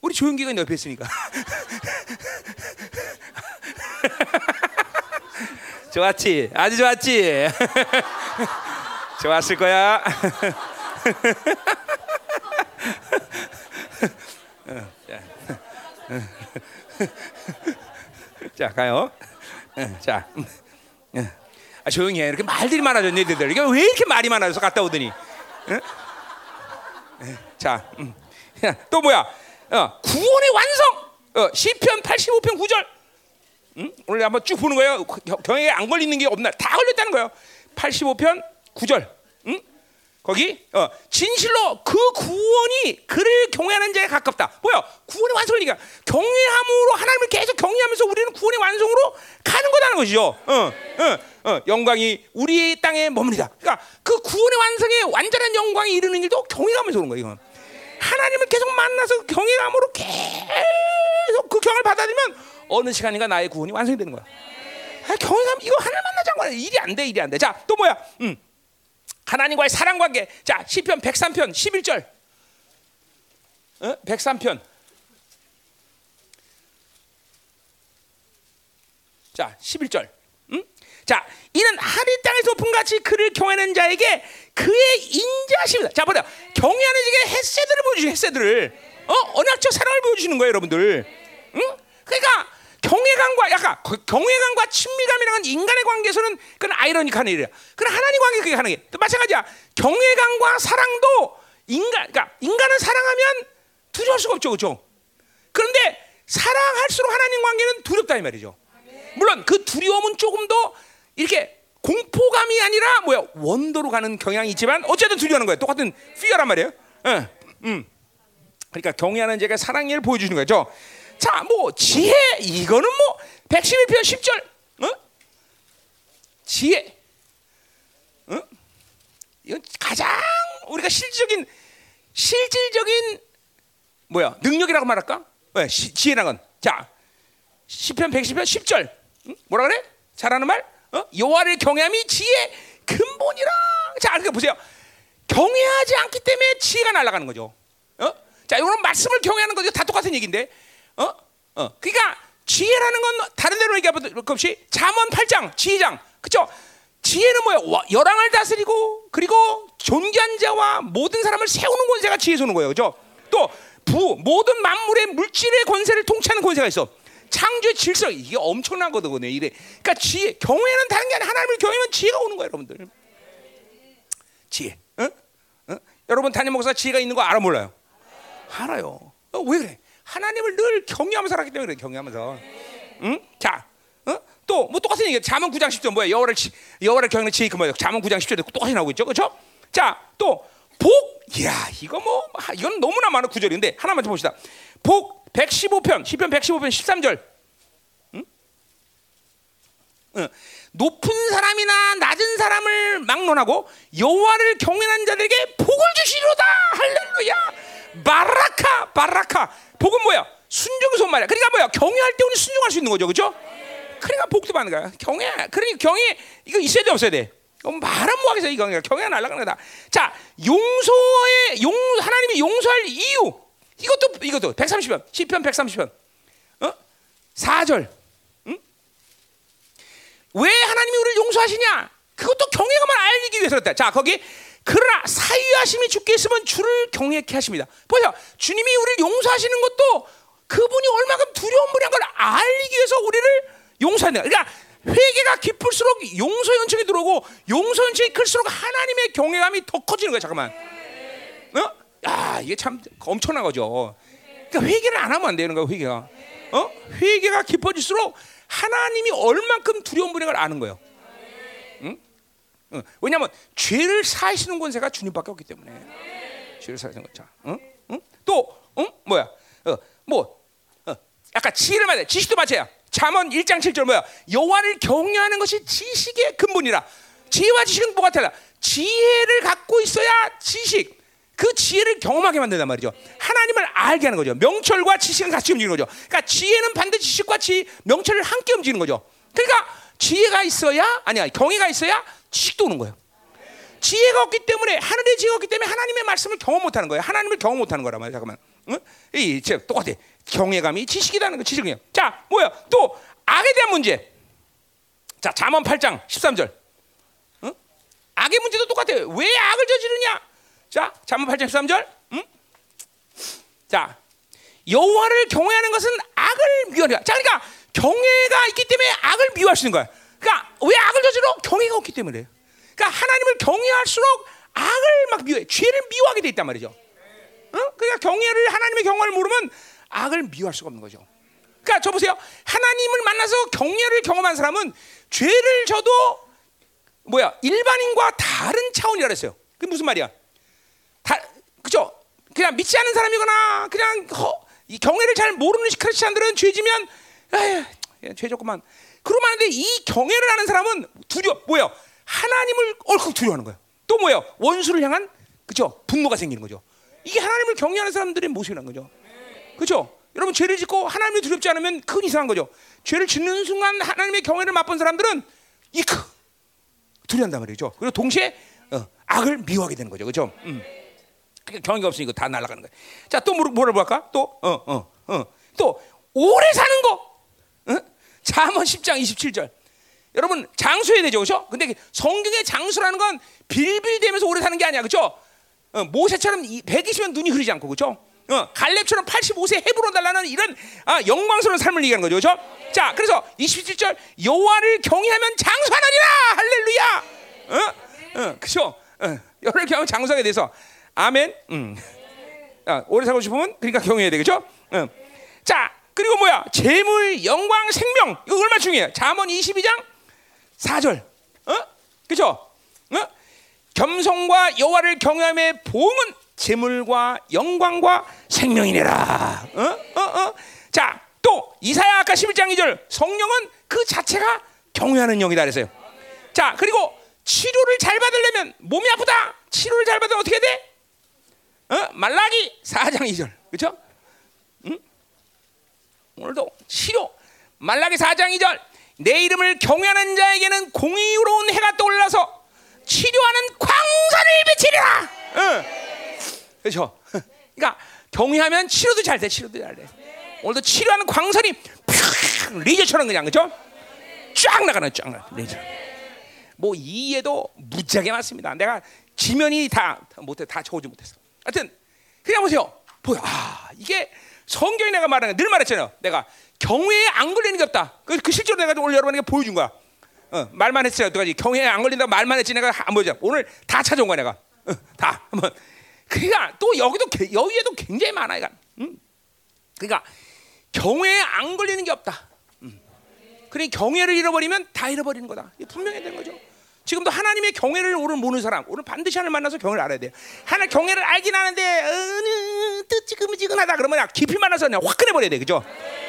A: 우리 조용기가 옆에 있으니까. 좋았지? 아주 좋았지? 좋았을 거야. 자, 가요. 자, 아, 조용히 해. 이렇게 말들이 많아져, 너희들. 이게 왜 이렇게 말이 많아서 갔다 오더니? 응? 자, 음. 또 뭐야? 어, 구원의 완성. 어, 시편 85편 9절. 응? 오늘 한번 쭉 보는 거예요. 경에게 안 걸리는 게 없나? 다 걸렸다는 거예요. 85편 9절. 응? 거기 어, 진실로 그 구원이 그를 경외하는 자에 가깝다. 뭐야? 구원의 완성이니까 경외함으로 하나님을 계속 경외하면서 우리는 구원의 완성으로 가는 거라는 것이죠. 어, 어, 어, 영광이 우리 땅에 머무리다. 그러니까 그 구원의 완성에 완전한 영광이 이르는 일도 경외하면서 오는 거예요. 이건. 하나님을 계속 만나서 경외함으로 계속 그 경을 받아들이면 어느 시간인가 나의 구원이 완성이 되는 거야. 아, 경외감 이거 하나님 만나자는 거야. 일이 안 돼, 일이 안 돼. 자, 또 뭐야? 음. 하나님과의 사랑 관계. 자, 시편 103편 11절. 어? 103편. 자, 11절. 음? 자, 이는 하늘 땅에서 높음같이 그를 경외하는 자에게 그의 인자심이다. 자, 보자. 경외하는 자에게 햇새들을 보여주시는 햇새들을. 어? 언약적 사랑을 보여주시는 거예요, 여러분들. 응? 그러니까 경외감과 약간 경외감과 친밀감이라는 인간의 관계에서는 그건 아이러니한 일이야. 그러나 하나님 관계 그게 게또 마찬가지야. 경외감과 사랑도 인간, 그러니까 인간은 사랑하면 두려울 수가 없죠, 그렇죠? 그런데 사랑할수록 하나님 관계는 두렵다 이 말이죠. 물론 그 두려움은 조금 더 이렇게 공포감이 아니라 뭐야 원도로 가는 경향이 있지만 어쨌든 두려워하는 거예요. 똑같은 피어란 말이에요. 응, 음. 그러니까 경외하는 제가 사랑의 일 보여주는 거죠. 자, 뭐 지혜 이거는 뭐 111편 10절. 어? 지혜. 어? 이건 가장 우리가 실질적인 실질적인 뭐야? 능력이라고 말할까? 왜? 시, 지혜라는 건. 자. 10편 110편 10절. 응? 뭐라 그래? 잘하는 말? 어? 여호와를 경외함이 지혜 근본이라. 자, 그러니까 보세요. 경외하지 않기 때문에 지혜가 날아가는 거죠. 어? 자, 이런 말씀을 경외하는 거죠. 다 똑같은 얘기인데. 어? 어. 그러니까 지혜라는 건 다른 데로 얘기하면 것이 잠언 8장, 지혜장. 그죠 지혜는 뭐야? 열왕을 다스리고 그리고 존귀한 자와 모든 사람을 세우는 권세가 지혜 소는 거예요. 그죠? 또 부, 모든 만물의 물질의 권세를 통치하는 권세가 있어. 창조의 질서 이게 엄청난 거거든요. 이래. 그러니까 지혜, 경외는 다른 게 아니라 하나님을 경외하면 지혜가 오는 거예요, 여러분들. 지혜. 어? 어? 여러분 담임 목사 지혜가 있는 거 알아 몰라요? 알아요. 어, 왜 그래? 하나님을 늘 경외하면서 살았기 때문에 그래. 경외하면서. 응? 자. 어? 또뭐 똑같은 얘기. 잠언 9장 10절 뭐야? 여호와를 여호와를 경외하는 지혜 그 뭐야? 잠언 9장 10절에 똑같이 나오고 있죠. 그렇죠? 자, 또 복. 야, 이거 뭐 이건 너무나 많은 구절인데 하나만 좀 봅시다. 복 115편, 시편 115편 13절. 응? 응. 높은 사람이나 낮은 사람을 막론하고 여호와를 경외하는 자들에게 복을 주시리로다. 할렐루야. 바라카, 바라카. 복은 뭐야? 순종의 손 말이야. 그러니까 뭐야? 경외할 때 우리 순종할 수 있는 거죠, 그렇죠? 그러니까 복도 받는 거야. 경외. 그러니 경외 이거 있어야 돼, 없어야 돼? 말은 뭐 하겠어 이거 경외가 날아가는 거다. 자, 용서의 용 하나님이 용서할 이유 이것도 이것도 130편 시편 130편 어? 4절 응? 왜 하나님이 우리를 용서하시냐? 그것도 경외감을 알기 위해서 그랬다. 자 거기 그러나 사유하심이 주께 있으면 주를 경외케 하십니다. 보세요. 주님이 우리를 용서하시는 것도 그분이 얼마큼 두려운 분인 걸 알기 위해서 우리를 용서한다. 그러니까 회개가 깊을수록 용서 연청이 들어오고 용서 연청이 클수록 하나님의 경외감이 더 커지는 거야. 잠깐만. 어? 야, 이게 참 엄청난 거죠. 그러니까 회개를 안 하면 안 되는 거야, 회개가. 어? 회개가 깊어질수록 하나님이 얼만큼 두려운 분인 걸 아는 거예요. 응? 응. 왜냐하면 죄를 사하시는 권세가 주님밖에 없기 때문에 죄를 사하시는 거죠. 응? 응? 또, 응? 뭐야? 어, 뭐, 어, 약간 지혜를 말해. 지식도 마찬야 잠언 1장 7절 뭐야? 여호와를 경외하는 것이 지식의 근본이라. 지혜와 지식은 뭐가 달라? 지혜를 갖고 있어야 지식. 그 지혜를 경험하게 만든단 말이죠. 하나님을 알게 하는 거죠. 명철과 지식은 같이 움직이는 거죠. 그러니까 지혜는 반드시 지식과 지, 명철을 함께 움직이는 거죠. 그러니까 지혜가 있어야 아니야 경외가 있어야 지식도 오는 거예요. 지혜가 없기 때문에 하늘의 지혜가 없기 때문에 하나님의 말씀을 경험 못하는 거예요. 하나님을 경험 못하는 거란 말이야. 잠깐만. 응? 이 제, 똑같아. 경외감이 지식이라는 거 지식이에요. 자, 뭐야? 또 악에 대한 문제. 자, 잠언 8장 13절. 응? 악의 문제도 똑같아요. 왜 악을 저지르냐? 자, 잠언 8장 13절. 응? 자, 여호와를 경외하는 것은 악을 미워하는 자, 그러니까 경외가 있기 때문에 악을 미워할 수 있는 거야. 그러니까 왜 악을 저지러? 경외가 없기 때문에. 그러니까 하나님을 경외할수록 악을 막 미워해. 죄를 미워하게 돼 있단 말이죠. 응? 그러니까 경외를 하나님의 경외를 모르면 악을 미워할 수가 없는 거죠. 그러니까 저 보세요. 하나님을 만나서 경외를 경험한 사람은 죄를 져도 뭐야 일반인과 다른 차원이라 그랬어요. 그게 무슨 말이야? 다 그죠? 그냥 믿지 않는 사람이거나 그냥 허, 이 경외를 잘 모르는 크리스천들은 죄지면 에휴, 죄 졌구만. 그러면 안 돼. 이 경외를 하는 사람은 두려 뭐야? 하나님을 얼컥 두려워하는 거예요. 또 뭐예요? 원수를 향한 그죠? 분노가 생기는 거죠. 이게 하나님을 경외하는 사람들의 모습이라는 거죠. 그죠? 여러분 죄를 짓고 하나님을 두렵지 않으면 큰 이상한 거죠. 죄를 짓는 순간 하나님의 경외를 맛본 사람들은 이크 두려운단 말이죠. 그리고 동시에 어, 악을 미워하게 되는 거죠. 그죠? 음. 그러니까 경외가 없으니까 다 날아가는 거예요. 자, 또 뭐를 뭐를 볼까? 또 어, 어, 어. 또 오래 사는 거. 어? 잠언 10장 27절. 여러분 장수해야 되죠, 그렇죠? 근데 성경의 장수라는 건 빌빌대면서 오래 사는 게 아니야, 그렇죠? 어, 모세처럼 120년 눈이 흐리지 않고, 그렇죠? 어, 갈렙처럼 85세 헤브론 달라는 이런 아, 영광스러운 삶을 얘기하는 거죠, 그렇죠? 자, 그래서 27절 여호와를 경외하면 장수하느니라, 할렐루야. 어, 어, 그렇죠? 어, 여호와를 경외하면 장수하게 돼서 아멘. 음. 아, 오래 살고 싶으면 그러니까 경외해야 되겠죠? 어. 자, 그리고 뭐야? 재물, 영광, 생명 이거 얼마 중요해요? 잠언 22장 4절. 어? 그죠? 어? 겸손과 여호와를 경외함의 보응은 재물과 영광과 생명이니라. 어? 어? 어? 자, 또 이사야 아까 11장 2절. 성령은 그 자체가 경외하는 영이다 그랬어요. 자, 그리고 치료를 잘 받으려면 몸이 아프다. 치료를 잘 받으면 어떻게 돼? 어? 말라기 4장 2절. 그렇죠? 응? 오늘도 치료 말라기 4장 2절 내 이름을 경외하는 자에게는 공의로운 해가 떠올라서 치료하는 광선을 비치리라. 응. 그렇죠? 그러니까 경외하면 치료도 잘 돼. 치료도 잘 돼. 오늘도 치료하는 광선이 팍 레이저처럼 그냥 그렇죠? 쫙 나가는 쫙 나. 레이저. 뭐 이해도 무지하게 많습니다. 내가 지면이 다 못해 다 적어지 못했어. 하여튼 그냥 보세요. 보여. 아 이게 성경이 내가 말하는 늘 말했잖아요. 내가 경외에 안 걸리는 게 없다. 그, 그 실제로 내가 오늘 여러분에게 보여준 거야. 어, 말만 했어요. 어떡하지? 경외에 안 걸린다고 말만 했지 내가 안 보자. 오늘 다 찾아온 거야 내가. 어, 다 한번. 그러니까 또 여기도 여기에도 굉장히 많아 이가. 응? 그러니까 경외에 안 걸리는 게 없다. 응. 그러니 경외를 잃어버리면 다 잃어버리는 거다. 분명해야 되는 거죠. 지금도 하나님의 경외를 오늘 모르는 사람, 오늘 반드시 하나님 만나서 경외를 알아야 돼요. 하나 경외를 알긴 하는데 어느 뜨지근지근하다 그러면 깊이 만나서 그냥 확 끊어버려야 돼, 그죠?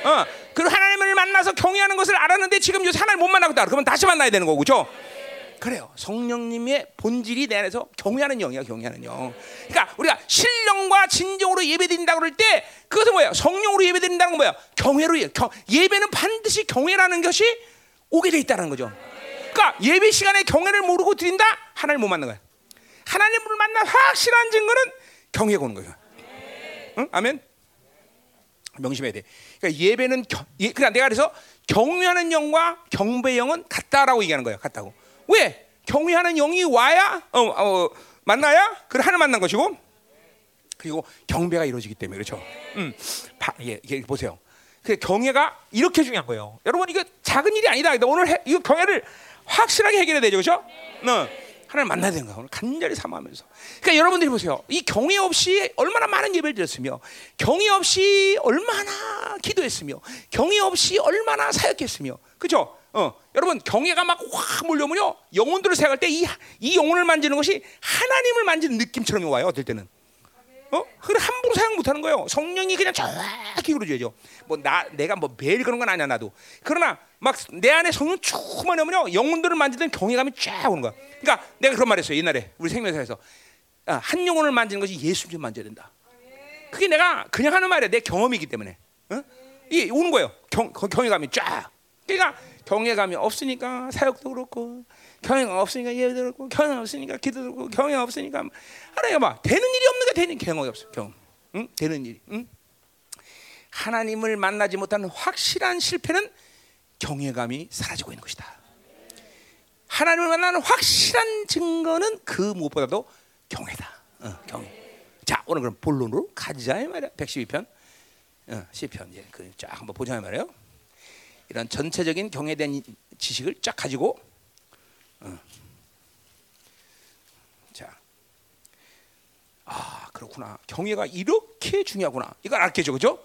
A: 어, 그리고 하나님을 만나서 경외하는 것을 알았는데 지금 요새 하나님 못 만나고 있다. 그러면 다시 만나야 되는 거고, 그죠? 그래요. 성령님의 본질이 내 안에서 경외하는 영이야, 경외하는 영. 그러니까 우리가 신령과 진정으로 예배드린다 그럴 때 그것은 뭐예요? 성령으로 예배드린다는 건 뭐야? 경외로 예, 경, 예배는 반드시 경외라는 것이 오게 돼 있다는 거죠. 그러니까 예배 시간에 경외를 모르고 드린다 하나님 못 만난 거야. 하나님을 만나 확실한 증거는 경외가 오는 거야. 응? 아멘. 명심해야 돼. 그러니까 예배는 겨, 예, 그러니까 내가 그래서 경외하는 영과 경배 영은 같다라고 얘기하는 거야. 같다고. 왜? 경외하는 영이 와야 어, 어, 만나야 그래 하나 만난 것이고 그리고 경배가 이루어지기 때문에 그렇죠. 음, 바, 예, 예, 보세요. 그 경외가 이렇게 중요한 거예요. 여러분 이거 작은 일이 아니다. 오늘 해, 이거 경외를 확실하게 해결해야 되죠, 그렇죠? 어, 하나님 만나야 되는 거야. 오늘 간절히 사모하면서. 그러니까 여러분들이 보세요. 이 경외 없이 얼마나 많은 예배를 드렸으며, 경외 없이 얼마나 기도했으며, 경외 없이 얼마나 사역했으며, 그렇죠? 어, 여러분 경외가 막 확 몰려오면요 영혼들을 생각할 때 이 이 영혼을 만지는 것이 하나님을 만지는 느낌처럼 와요. 어떨 때는. 어? 그래 함부로 사용 못 하는 거예요. 성령이 그냥 정확히 그러줘야죠. 뭐 나 내가 뭐 매일 그런 건 아니야 나도. 그러나 막 내 안에 성령 충만하면요 영혼들을 만지는 경외감이 쫙 오는 거야. 그러니까 내가 그런 말했어요 옛날에 우리 생명사에서 아, 한 영혼을 만지는 것이 예수님 만져야 된다. 그게 내가 그냥 하는 말이야 내 경험이기 때문에 어? 이게 오는 거예요 경, 거- 경외감이 쫙. 그러니까 경외감이 없으니까 사역도 그렇고 경외감 없으니까 예배도 그렇고 경외감 없으니까 기도도 그렇고 경외감 없으니까 하나님 봐 되는 일이 없는 게 되는 경험이 없어 경험. 응? 되는 일이. 응? 하나님을 만나지 못하는 확실한 실패는 경외감이 사라지고 있는 것이다. 하나님을 만나는 확실한 증거는 그 무엇보다도 경외다. 어, 경외. 자, 오늘 그럼 본론으로 가자 이 말이야. 112편. 어, 시편 이제 그쫙 한번 보자 이 말이에요. 이런 전체적인 경외에 대한 이- 지식을 쫙 가지고 어. 자. 아, 그렇구나. 경외가 이렇게 중요하구나. 이걸 알겠죠. 그죠?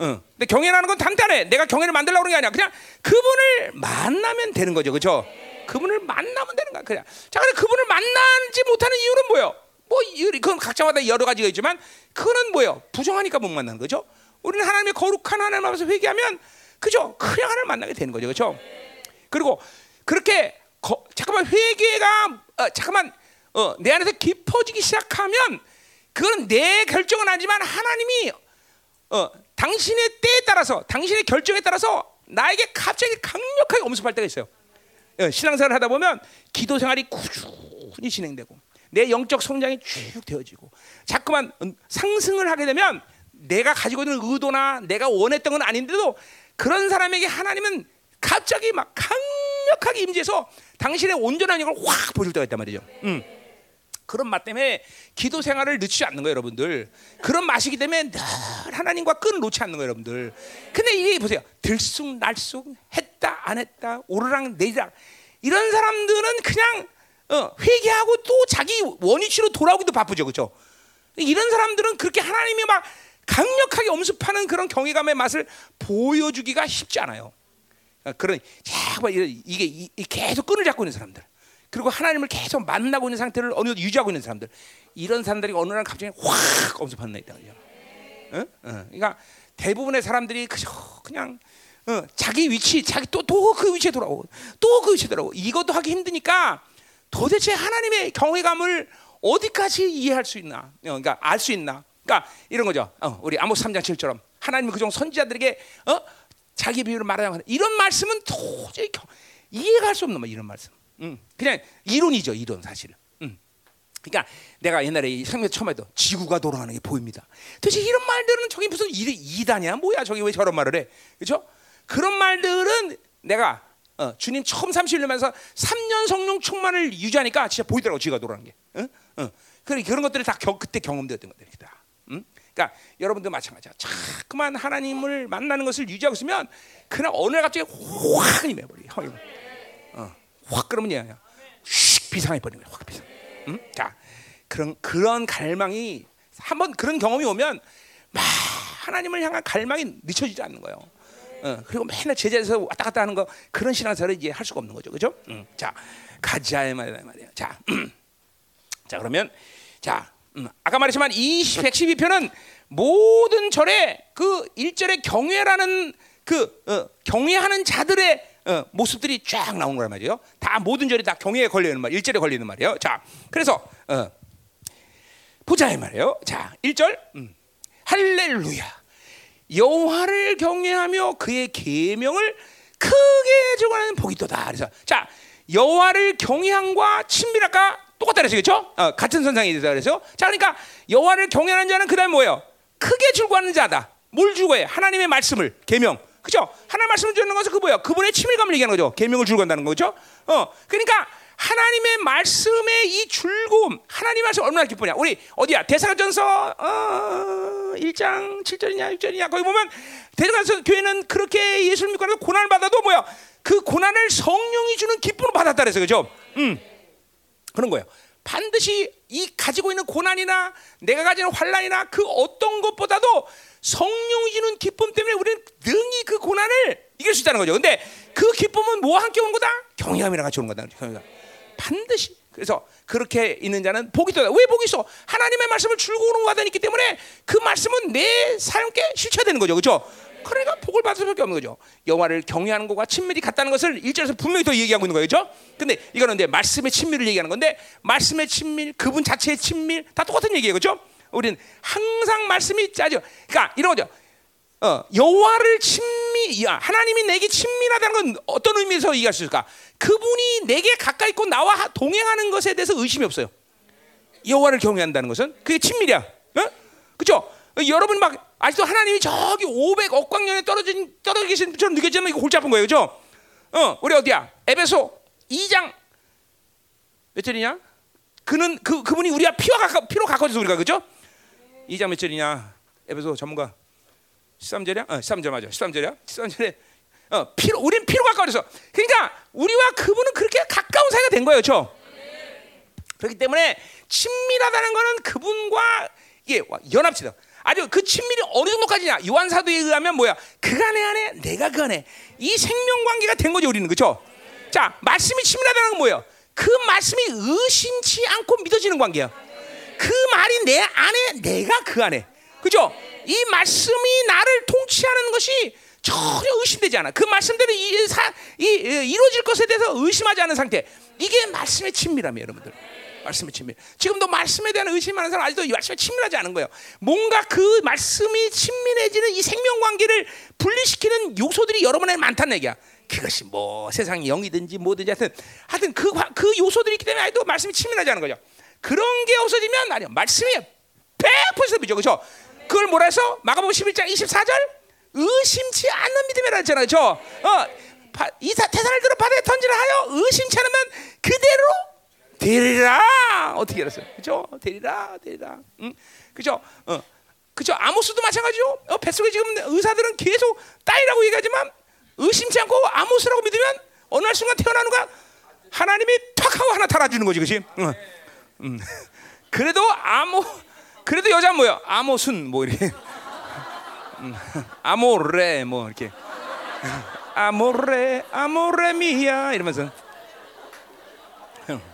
A: 응. 근데 경외라는 건 단단해. 내가 경외를 만들려고 그런 게 아니야. 그냥 그분을 만나면 되는 거죠. 그죠? 그분을 만나면 되는 거야. 그냥. 자, 근데 그분을 만나지 못하는 이유는 뭐예요? 뭐, 그건 각자마다 여러 가지가 있지만, 그거는 뭐예요? 부정하니까 못 만나는 거죠? 우리는 하나님의 거룩한 하나님 앞에서 회개하면, 그죠? 그냥 하나님을 만나게 되는 거죠. 그죠? 그리고 그렇게, 거, 잠깐만, 회개가, 어, 잠깐만, 어, 내 안에서 깊어지기 시작하면, 그건 내 결정은 아니지만 하나님이 어, 당신의 때에 따라서 당신의 결정에 따라서 나에게 갑자기 강력하게 엄습할 때가 있어요. 어, 신앙생활을 하다 보면 기도 생활이 꾸준히 진행되고 내 영적 성장이 쭉 되어지고 자꾸만 음, 상승을 하게 되면 내가 가지고 있는 의도나 내가 원했던 건 아닌데도 그런 사람에게 하나님은 갑자기 막 강력하게 임재해서 당신의 온전한 영을 확 보여줄 때가 있단 말이죠. 음. 그런 맛 때문에 기도 생활을 늦추지 않는 거예요, 여러분들. 그런 맛이기 때문에 늘 하나님과 끈을 놓지 않는 거예요, 여러분들. 근데 이게 보세요. 들쑥날쑥 했다 안 했다 오르락 내리락 이런 사람들은 그냥 어, 회개하고 또 자기 원위치로 돌아오기도 바쁘죠, 그렇죠? 이런 사람들은 그렇게 하나님이 막 강력하게 엄습하는 그런 경외감의 맛을 보여주기가 쉽지 않아요. 그러니까 그런 자꾸 이런- 이게 계속 끈을 잡고 있는 사람들 그리고 하나님을 계속 만나고 있는 상태를 어느 정도 유지하고 있는 사람들 이런 사람들이 어느 날 갑자기 확 엄습하는 애 있다 그죠? 어? 어. 그러니까 대부분의 사람들이 그저 그냥 어, 자기 위치 자기 또 또 그 위치에 돌아오고 또 그 위치에 돌아오고 이것도 하기 힘드니까 도대체 하나님의 경외감을 어디까지 이해할 수 있나? 어, 그러니까 알 수 있나? 그러니까 이런 거죠. 어, 우리 아모스 3장 7처럼 하나님은 그종 선지자들에게 어? 자기 비유를 말하는 이런 말씀은 도저히 겨- 이해가 할수 없는 말 이런 말씀. 음, 그냥 이론이죠, 이론 사실은. 음. 그러니까 내가 옛날에 이 생명 처음 해도 지구가 돌아가는 게 보입니다. 도대체 이런 말들은 저기 무슨 이, 이단이야 뭐야 저기 왜 저런 말을 해? 그렇죠? 그런 말들은 내가 어, 주님 처음 30년면서 3년 성령 충만을 유지하니까 진짜 보이더라고 지구가 돌아가는 게. 응? 응. 그래 그런 것들이 다 겨, 그때 경험되었던 것들이다. 응? 그러니까 여러분도 마찬가지야. 자꾸만 하나님을 만나는 것을 유지하고 있으면 그날 어느 날 갑자기 확 임해버려. 어, 확 그러면 얘야. 휙 비상해 버리는 거야. 확 비상. 응? 자 그런 그런 갈망이 한번 그런 경험이 오면 막 하나님을 향한 갈망이 늦춰지지 않는 거예요. 어, 그리고 맨날 제자에서 왔다 갔다 하는 거 그런 신앙생활을 이제 할 수가 없는 거죠, 그렇죠? 음, 자 가자 이 말이야, 말이야. 자, 자 그러면 자 음, 아까 말했지만 이 112편은 모든 절에 그 일절의 경외라는 그 어, 경외하는 자들의 어, 모습들이 쫙 나오는 거란 말이에요. 다 모든 절이 다 경외에 걸려 있는 말, 일절에 걸려 있는 말이에요. 자, 그래서 어, 보자 이 말이에요. 자, 1절. 음. 할렐루야. 여호와를 경외하며 그의 계명을 크게 주관하는 복이 있도다. 그래서 자, 여호와를 경외함과 친밀함과 똑같다 그랬죠. 어, 같은 선상이 되다 그래서 자, 그러니까 여호와를 경외하는 자는 그다음 뭐예요? 크게 줄고하는 자다. 뭘 줄고해? 하나님의 말씀을 계명. 그죠? 하나님 말씀을 주는 것은 그 뭐야? 그분의 친밀감을 얘기하는 거죠. 계명을 줄고한다는 거죠. 어, 그러니까 하나님의 말씀의 이 줄고음, 하나님 말씀 얼마나 기쁘냐. 우리 어디야? 대사전서 어, 1장 7절이냐 6절이냐 거기 보면 대사전서 교회는 그렇게 예수를 믿고 나서 고난을 받아도 뭐야? 그 고난을 성령이 주는 기쁨으로 받았다 그래서 그죠? 음. 그런 거예요. 반드시 이 가지고 있는 고난이나 내가 가지는 환란이나 그 어떤 것보다도 성령이 주는 기쁨 때문에 우리는 능히 그 고난을 이길 수 있다는 거죠. 근데 그 기쁨은 뭐와 함께 오는 거다? 경외감이랑 같이 오는 거다. 경외감. 반드시. 그래서 그렇게 있는 자는 복이 있다. 왜 복이 있어? 하나님의 말씀을 오는 와단이 있기 때문에 그 말씀은 내 삶께 실체되는 거죠. 그렇죠? 그러니까 복을 받을 수밖에 없는 거죠. 여호와를 경외하는 것과 친밀이 같다는 것을 일절에서 분명히 더 얘기하고 있는 거죠. 근데 이거는 이제 말씀의 친밀을 얘기하는 건데 말씀의 친밀, 그분 자체의 친밀 다 똑같은 얘기예요, 그렇죠? 우리는 항상 말씀이 짜죠. 그러니까 이런 거죠. 어, 여호와를 친밀, 야, 하나님이 내게 친밀하다는 건 어떤 의미에서 얘기할 수 있을까? 그분이 내게 가까이 있고 나와 하- 동행하는 것에 대해서 의심이 없어요. 여호와를 경외한다는 것은 그게 친밀이야. 어? 그죠? 여러분 막 아직도 하나님이 저기 500 억 광년에 떨어진 떨어져 계신 분처럼 느껴지면 이거 골치 아픈 거예요. 그죠? 어, 우리 어디야? 에베소 2장 몇 절이냐? 그는 그 그분이 우리가 피와 가까 피로 가까워서 우리가 그죠? 2장 몇 절이냐? 에베소 전문가 13절이야? 어, 13절 맞아. 13절이야? 13절에 어, 피로 우린 피로 가까워서 그러니까 우리와 그분은 그렇게 가까운 사이가 된 거예요. 그렇죠? 그렇기 때문에 친밀하다는 거는 그분과 이게 연합치다. 아주 그 친밀이 어느 정도까지냐? 요한 사도에 의하면 뭐야? 그가 내 안에, 내가 그 안에 이 생명 관계가 된 거죠, 우리는 그렇죠? 자, 말씀이 친밀하다는 건 뭐예요? 그 말씀이 의심치 않고 믿어지는 관계야. 그 말이 내 안에, 내가 그 안에, 그렇죠? 이 말씀이 나를 통치하는 것이 전혀 의심되지 않아. 그 말씀대로 이, 사, 이, 이, 이루어질 것에 대해서 의심하지 않은 상태. 이게 말씀의 친밀함이에요, 여러분들. 말씀의 친밀. 지금도 말씀에 대한 의심하는 사람 아직도 이 말씀에 친밀하지 않은 거예요. 뭔가 그 말씀이 친밀해지는 이 생명 관계를 분리시키는 요소들이 여러분에 많다는 얘기야. 그것이 뭐 세상의 영이든지 뭐든지 하여튼 하여튼 그, 과- 그 요소들이 있기 때문에 아직도 말씀이 친밀하지 않은 거죠. 그런 게 없어지면 아니요 말씀이 100% 믿죠, 그렇죠? 그걸 뭐라 해서 마가복음 11장 24절 의심치 않는 믿음이라 했잖아요, 저. 어, 바- 이사 태산을 들어 바다에 던지라 하여 의심치 않으면 그대로 되리라 어떻게 알았어요? 그죠? 되리라, 되리라. 응? 그죠? 어, 그죠? 아모스도 마찬가지죠. 어, 뱃속에 지금 의사들은 계속 따이라고 얘기하지만 의심치 않고 아모스라고 믿으면 어느 날 순간 태어나는 가 하나님이 탁 하고 하나 달아주는 거지, 그렇지? 응. 음. 그래도 아모, 그래도 여자 뭐야? 아모순 뭐 이렇게, 음. 아모레 뭐 이렇게, 아모레, 아모레미야 이러면서.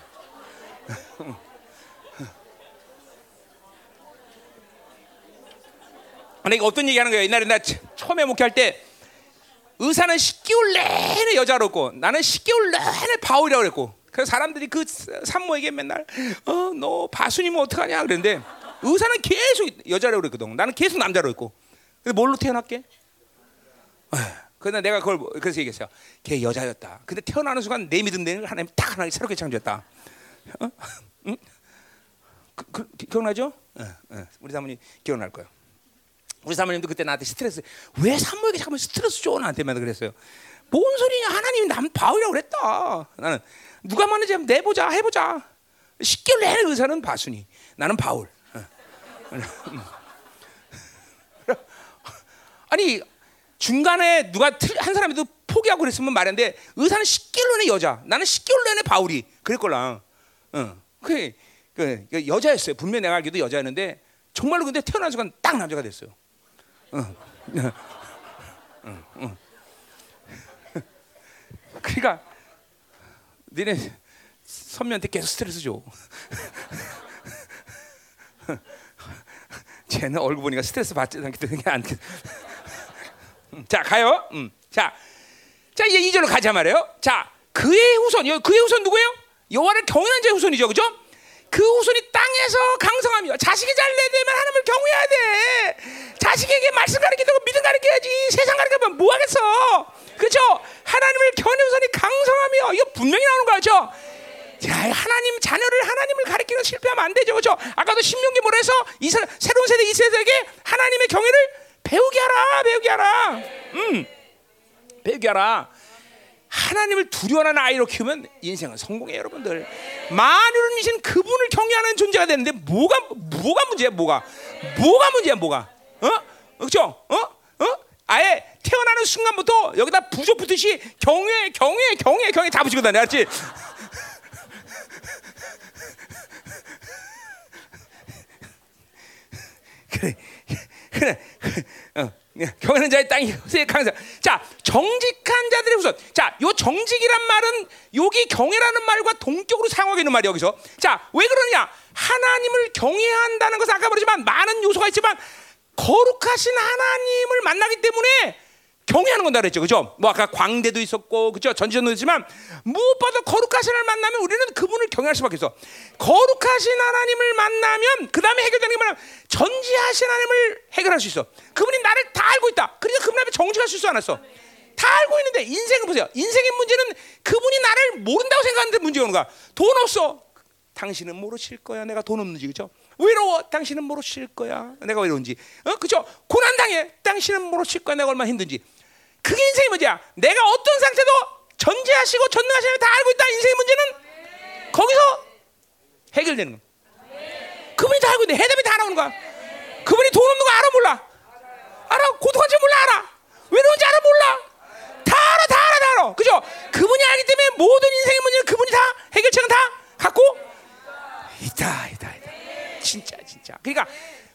A: 아니 어떤 얘기하는 거예요? 옛날에 나 처- 처음에 목회할 때 의사는 10개월 내내 여자로 있고 나는 10개월 내내 바울이라고 그랬고 그래서 사람들이 그 산모에게 맨날 어 너 바순이면 어떡하냐 그랬는데 의사는 계속 여자라고 그랬거든 나는 계속 남자로 있고 근데 뭘로 태어났게? 근데 내가 그걸 뭐- 그래서 얘기했어요 걔 여자였다 근데 태어나는 순간 내 믿음 내는 하나님 딱 하나 새롭게 창조했다 어? 응? 그, 그, 기- 기억나죠? 어, 어. 우리 사모님 기억날 거예요 우리 사모님도 그때 나한테 스트레스 왜 산모에게 잠깐만 스트레스 줘 나한테만 그랬어요. 뭔 소리냐 하나님이 남 바울이라고 그랬다. 나는 누가 한번 내보자 해보자. 10개월 내내 의사는 바순이 나는 바울. 어. 아니 중간에 누가 틀- 한 사람이도 포기하고 그랬으면 말인데 의사는 10개월 내내 여자 나는 10개월 내내 바울이 그랬걸랑. 어. 그, 그, 그 여자였어요. 분명 히 내가 알기도 여자였는데 정말로 근데 태어난 순간 딱 남자가 됐어요. 그러니까 니네 선미한테 계속 스트레스 줘. 쟤는 얼굴 보니까 스트레스 받지 않기 때문에 안. 음, 자 가요. 음. 자, 자 이제 이절로 가자 말이에요. 자 그의 후손, 여- 그의 후손 누구예요? 여호와를 경외한 자의 후손이죠, 그죠? 그 후손이 땅에서 강성하며 자식이 잘 내되면 하나님을 경외해야 돼. 자식에게 말씀 가르치고 믿음 가르쳐야지. 세상 가르치면 뭐 하겠어? 그죠? 하나님을 경외하는 후손이 강성하며 이거 분명히 나오는 거죠. 자, 하나님 자녀를 하나님을 가르치는 실패하면 안 되죠, 그죠? 아까도 신명기 뭐라 해서 이스 새로운 세대 이 세대에게 하나님의 경외를 배우게 하라, 배우게 하라. 음, 배우게 하라. 하나님을 두려워하는 아이로 키우면 인생은 성공해요, 여러분들. 만유를 미신 그분을 경외하는 존재가 되는데 뭐가 뭐가 문제야, 뭐가 뭐가 문제야, 뭐가 어? 그렇죠? 어? 어? 아예 태어나는 순간부터 여기다 부족 붙듯이 경외, 경외, 경외, 경외 다 붙이고 다녀, 알지? 그래, 그래, 어, 경외하는 자의 땅이 세 강사. 자, 정직한 자들의 후손. 자, 요 정직이란 말은 여기 경외라는 말과 동격으로 사용하고 있는 말이 여기서. 자, 왜 그러냐? 하나님을 경외한다는 것은 아까 말했지만 많은 요소가 있지만 거룩하신 하나님을 만나기 때문에 경외하는 건다 그랬죠. 그죠? 뭐 아까 광대도 있었고 그죠? 전지전도 있지만 무엇보다 거룩하신 하나님을 만나면 우리는 그분을 경외할 수밖에 없어. 거룩하신 하나님을 만나면 그 다음에 해결되는 게 뭐냐면 전지하신 하나님을 해결할 수 있어. 그분이 나를 다 알고 있다. 그러니까 그분 앞에 정직할 수 있어 안 했어. 다 알고 있는데 인생을 보세요. 인생의 문제는 그분이 나를 모른다고 생각하는데 문제가 오는 거야. 돈 없어. 당신은 모르실 거야. 내가 돈 없는지 그죠? 외로워. 당신은 모르실 거야. 내가 외로운지. 어, 그죠? 고난 당해. 당신은 모르실 거야. 내가 얼마나 힘든지. 그게 인생의 문제야. 내가 어떤 상태도 전제하시고 전능하시는 다 알고 있다. 인생의 문제는 거기서 해결되는 거야. 그분이 다 알고 있는데 해답이 다 나오는 거야. 그분이 돈 없는 거 알아 몰라? 알아. 고독한지 몰라 알아. 외로운지 알아 몰라. 다 알아 다 알아 다 알아. 그죠? 그분이 알기 때문에 모든 인생의 문제는 그분이 다 해결책은 다 갖고 있다 있다 있다. 진짜 진짜. 그러니까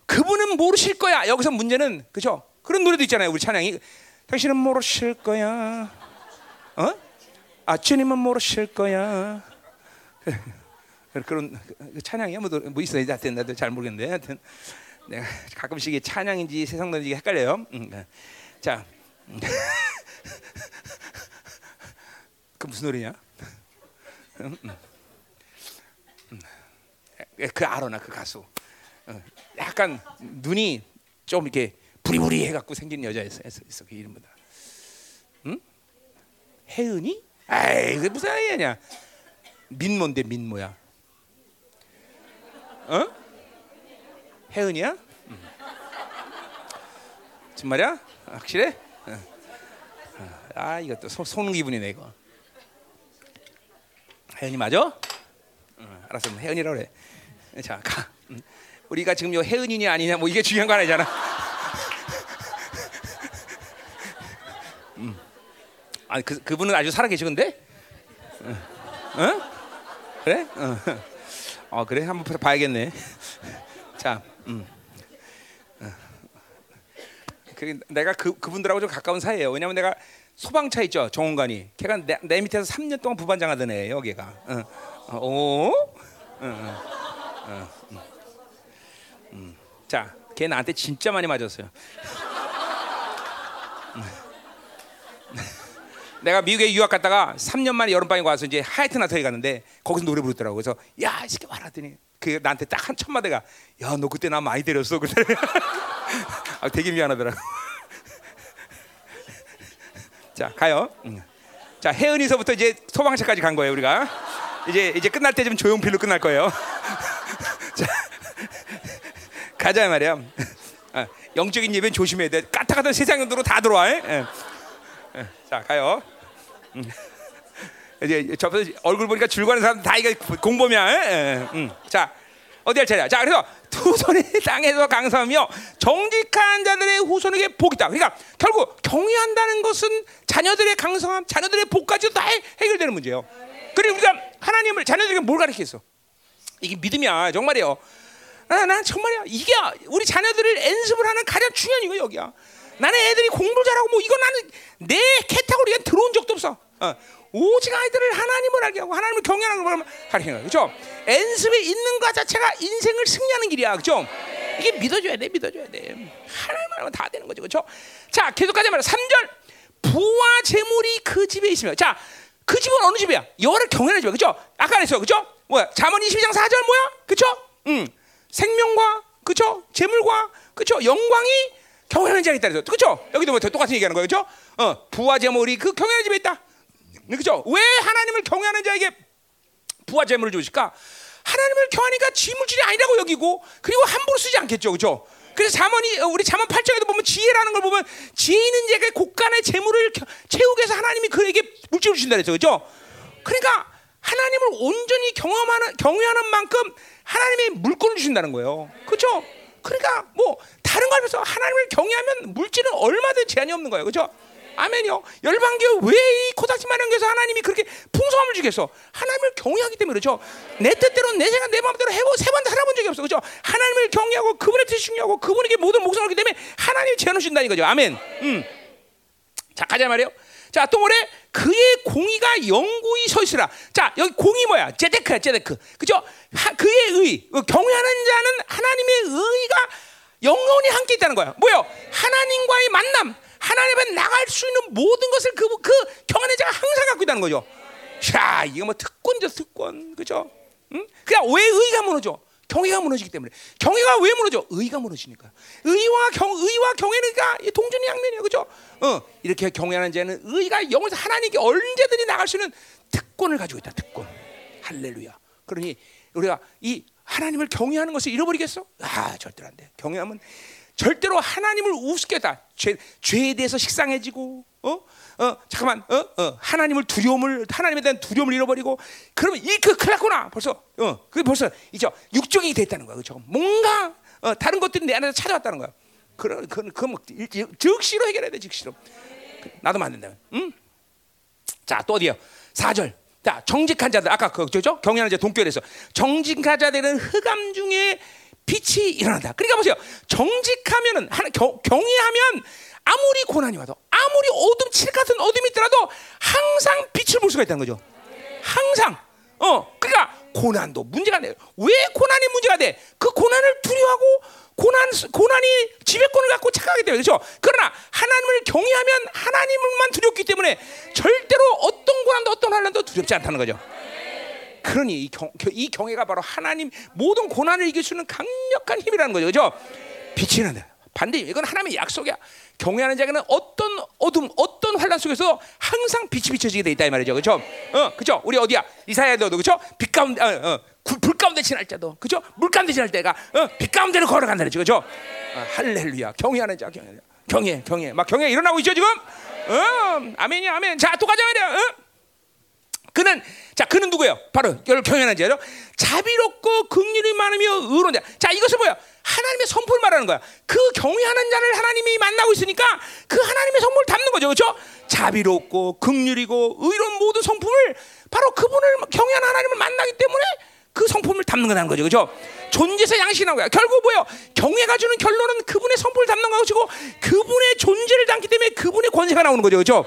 A: 그분은 모르실 거야. 여기서 문제는 그죠? 그런 노래도 있잖아요. 우리 찬양이 당신은 모르실 거야. 어? 아 주님은 모르실 거야. 그런 그 찬양이야 뭐, 뭐 있어요. 하여튼 나도 잘 모르겠는데 하여튼 내가 가끔씩 이게 찬양인지 세상 노인지 헷갈려요. 음, 자, 그 무슨 노래냐? 음, 음. 그 알아나 그 가수. 어, 약간 눈이 좀 이렇게 부리부리 해갖고 생긴 여자였어. 있어 그 이름보다. 응? 혜은이? 아이 그 무슨 아이냐? 민모인데 민모야. 어? 혜은이야? 응. 정말이야? 확실해? 어. 아 이것도 소, 속는 기분이네 이거. 혜은이 맞아? 어, 알았어, 혜은이라고 그래. 자, 가. 음. 우리가 지금 요 혜은이냐 아니냐 뭐 이게 중요한 거 아니잖아. 아, 그 그분은 아주 살아 계시건데? 어? 어? 그래? 어. 어, 그래 한번 봐야겠네. 자, 음. 어. 그 내가 그 그분들하고 좀 가까운 사이예요. 왜냐면 내가 소방차 있죠 정원관이. 걔가 내, 내 밑에서 3년 동안 부반장 하던 애예요, 걔가. 어. 어, 오? 어, 어. 어, 음. 음. 자, 걔 나한테 진짜 많이 맞았어요. 음. 내가 미국에 유학 갔다가 3년 만에 여름방에 와서 이제 하이트나터에 갔는데 거기서 노래 부르더라고. 그래서 야, 이 새끼 말하더니 그 나한테 딱 한 첫 마디가 야, 너 그때 나 많이 때렸어. 그래. 아, 되게 미안하더라고. 자, 가요. 자, 혜은이서부터 이제 소방차까지 간 거예요, 우리가. 이제 이제 끝날 때좀 조용필로 끝날 거예요. 자, 가자 말이야. 아, 영적인 예배는 조심해야 돼. 까딱하던 세상 으로 다 들어와. 에? 에. 에. 자, 가요. 음. 이제 저 얼굴 보니까 줄거는 사람 다 이거 공범이야. 음. 자, 어디 할 차례야? 자, 그래서 두 손이 땅에서 강성하며 정직한 자들의 후손에게 복이다. 그러니까 결국 경외한다는 것은 자녀들의 강성함, 자녀들의 복까지도 다 해 결되는 문제예요. 그리고 우리가 하나님을 자녀들에게 뭘 가르쳤어? 이게 믿음이야 정말이요. 아, 난 정말이야. 이게 우리 자녀들을 연습을 하는 가장 중요한 이거 여기야. 나는 애들이 공부 잘하고 뭐 이건 나는 내 캐타고리에 들어온 적도 없어. 어. 오직 아이들을 하나님을 알게 하고 하나님을 경외하는 걸 가르치는 거야. 그렇죠? 연습에 있는 것 자체가 인생을 승리하는 길이야. 그렇죠? 이게 믿어줘야 돼. 믿어줘야 돼. 하나님을 하면 다 되는 거죠. 그렇죠? 자, 계속 가자 말이야. 3절. 부와 재물이 그 집에 있으며. 자, 그 집은 어느 집이야? 여호와를 경외하는 집이야. 그렇죠? 아까 그랬어. 그렇죠? 뭐야? 잠언 22장 4절 뭐야? 그쵸? 응. 생명과 그쵸? 재물과 그쵸? 영광이 경외하는 자에 있다 그래서 그쵸? 여기도 뭐 똑같은 얘기하는 거예요. 그쵸? 어, 부와 재물이 그 경외하는 집에 있다. 그쵸? 왜 하나님을 경외하는 자에게 부와 재물을 주실까? 하나님을 경하니까 지물질이 아니라고 여기고 그리고 함부로 쓰지 않겠죠. 그죠? 그래서 자문이 우리 자문 8장에도 보면 지혜라는 걸 보면 지혜 있는 자가 곳간의 재물을 채우기 위해서 하나님이 그에게 물질을 주신다 그랬죠. 그죠? 그러니까 하나님을 온전히 경험하는 경외하는 만큼 하나님이 물건을 주신다는 거예요. 그렇죠? 그러니까 뭐 다른 걸 해서 하나님을 경외하면 물질은 얼마든 제한이 없는 거예요. 그렇죠? 아멘요. 열방교 왜이 코닥지만한 교에서 하나님이 그렇게 풍성함을 주겠어? 하나님을 경외하기 때문에 그렇죠. 내 뜻대로 내 생각 내 마음대로 해보 세번 살아본 적이 없어. 그렇죠? 하나님을 경외하고 그분의 뜻이 중요하고 그분에게 모든 목숨을 하기 때문에 하나님이 제한을 준다는 거죠. 아멘. 음. 자 가자 말이요. 자, 또 뭐래? 그의 공의가 영구히 서 있으라. 자, 여기 공의 뭐야? 제데크야, 제데크. 그죠? 하, 그의 의, 어, 경외하는 자는 하나님의 의가 영원히 함께 있다는 거야. 뭐요? 하나님과의 만남, 하나님 앞에 나갈 수 있는 모든 것을 그, 그 경안의 자가 항상 갖고 있다는 거죠. 자, 이거 뭐 특권이죠, 특권. 그죠? 응? 그냥 왜 의가 무너져? 경외가 무너지기 때문에. 경외가 왜 무너져? 의가 무너지니까. 의와 경, 의와 경외가 동전의 양면이에요. 그죠? 어, 이렇게 경외하는 자는 의가 영원히 하나님께 언제든지 나갈 수 있는 특권을 가지고 있다, 특권. 할렐루야. 그러니 우리가 이 하나님을 경외하는 것을 잃어버리겠어? 아, 절대로 안 돼. 경외하면 절대로 하나님을 우습게다. 죄, 죄에 대해서 식상해지고, 어, 어, 잠깐만, 어, 어, 하나님을 두려움을 하나님에 대한 두려움을 잃어버리고, 그러면 이그 클났구나. 벌써, 어, 그 벌써 이제 육종이 됐다는 거야, 그죠? 뭔가 어, 다른 것들이 내 안에서 찾아왔다는 거야. 그런, 그건, 그건 뭐 즉시로 해결해야 돼, 즉시로. 나도 만든다면, 응? 자, 또 어디요? 4절. 자, 정직한 자들 아까 그죠? 경외하는 자 동결에서 정직한 자들은 흑암 중에 빛이 일어난다. 그러니까 보세요. 정직하면은 경, 경외하면 아무리 고난이 와도 아무리 어둠 칠 같은 어둠이 있더라도 항상 빛을 볼 수가 있다는 거죠. 항상. 어, 그러니까 고난도 문제가 돼. 왜 고난이 문제가 돼? 그 고난을 두려워하고 고난 고난이 지배권을 갖고 착각하기 때문에 그렇죠. 그러나 하나님을 경외하면 하나님을만 두렵기 때문에 절대로 어떤 고난도 어떤 환란도 두렵지 않다는 거죠. 그러니 이, 경, 이 경외가 바로 하나님 모든 고난을 이길 수 있는 강력한 힘이라는 거죠. 그죠? 빛이 난다. 반대 이건 하나님의 약속이야. 경외하는 자에게는 어떤 어둠, 어떤 환란 속에서 항상 빛이 비춰지게 돼 있다 이 말이죠. 그죠? 어, 그죠? 우리 어디야? 이사야도 그죠? 빛 가운데 어, 어, 불 가운데 지날 자도 그죠? 물 가운데 지날 때가 어, 빛 가운데로 걸어간다? 그죠? 어, 할렐루야. 경외하는 자 경외. 경외, 경외. 막 경외 일어나고 있죠, 지금? 어, 아멘이 아멘. 자, 또 가자 말이야. 어? 그는 자 그는 누구예요? 바로 경외하는 자죠. 자비롭고 긍휼이 많으며 의로운 자. 자 이것은 뭐야? 하나님의 선포를 말하는 거야. 그 경외하는 자를 하나님이 만나고 있으니까 그 하나님의 선포를 담는 거죠, 그렇죠? 자비롭고 긍휼이고 의로운 모든 성품을 바로 그분을 경외하는 하나님을 만나기 때문에 그 성품을 담는 거라는 거죠? 존재에서 양식이 나온 거야. 결국 뭐요? 경외가 주는 결론은 그분의 성품을 담는 것이고 그분의 존재를 담기 때문에 그분의 권세가 나오는 거죠, 그렇죠?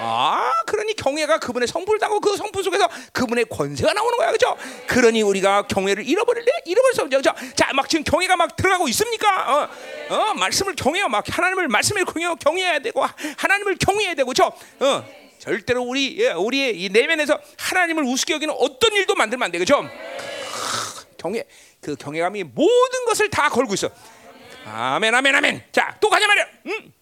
A: 아, 그러니 경외가 그분의 담고 그 성품 속에서 그분의 권세가 나오는 거야, 그죠? 그러니 우리가 경외를 잃어버릴래? 잃어버릴 수 없죠, 그죠? 자, 막 지금 경외가 막 들어가고 있습니까? 어, 어, 말씀을 경외요, 막 하나님을 말씀을 경외, 경외해야 되고 하나님을 경외해야 되고, 죠 어, 절대로 우리 예, 우리의 이 내면에서 하나님을 우습게 여기는 어떤 일도 만들면 안 돼, 그죠? 경외, 그 경외감이 모든 것을 다 걸고 있어. 아멘, 아멘, 아멘. 자, 또 가자 말이야. 음.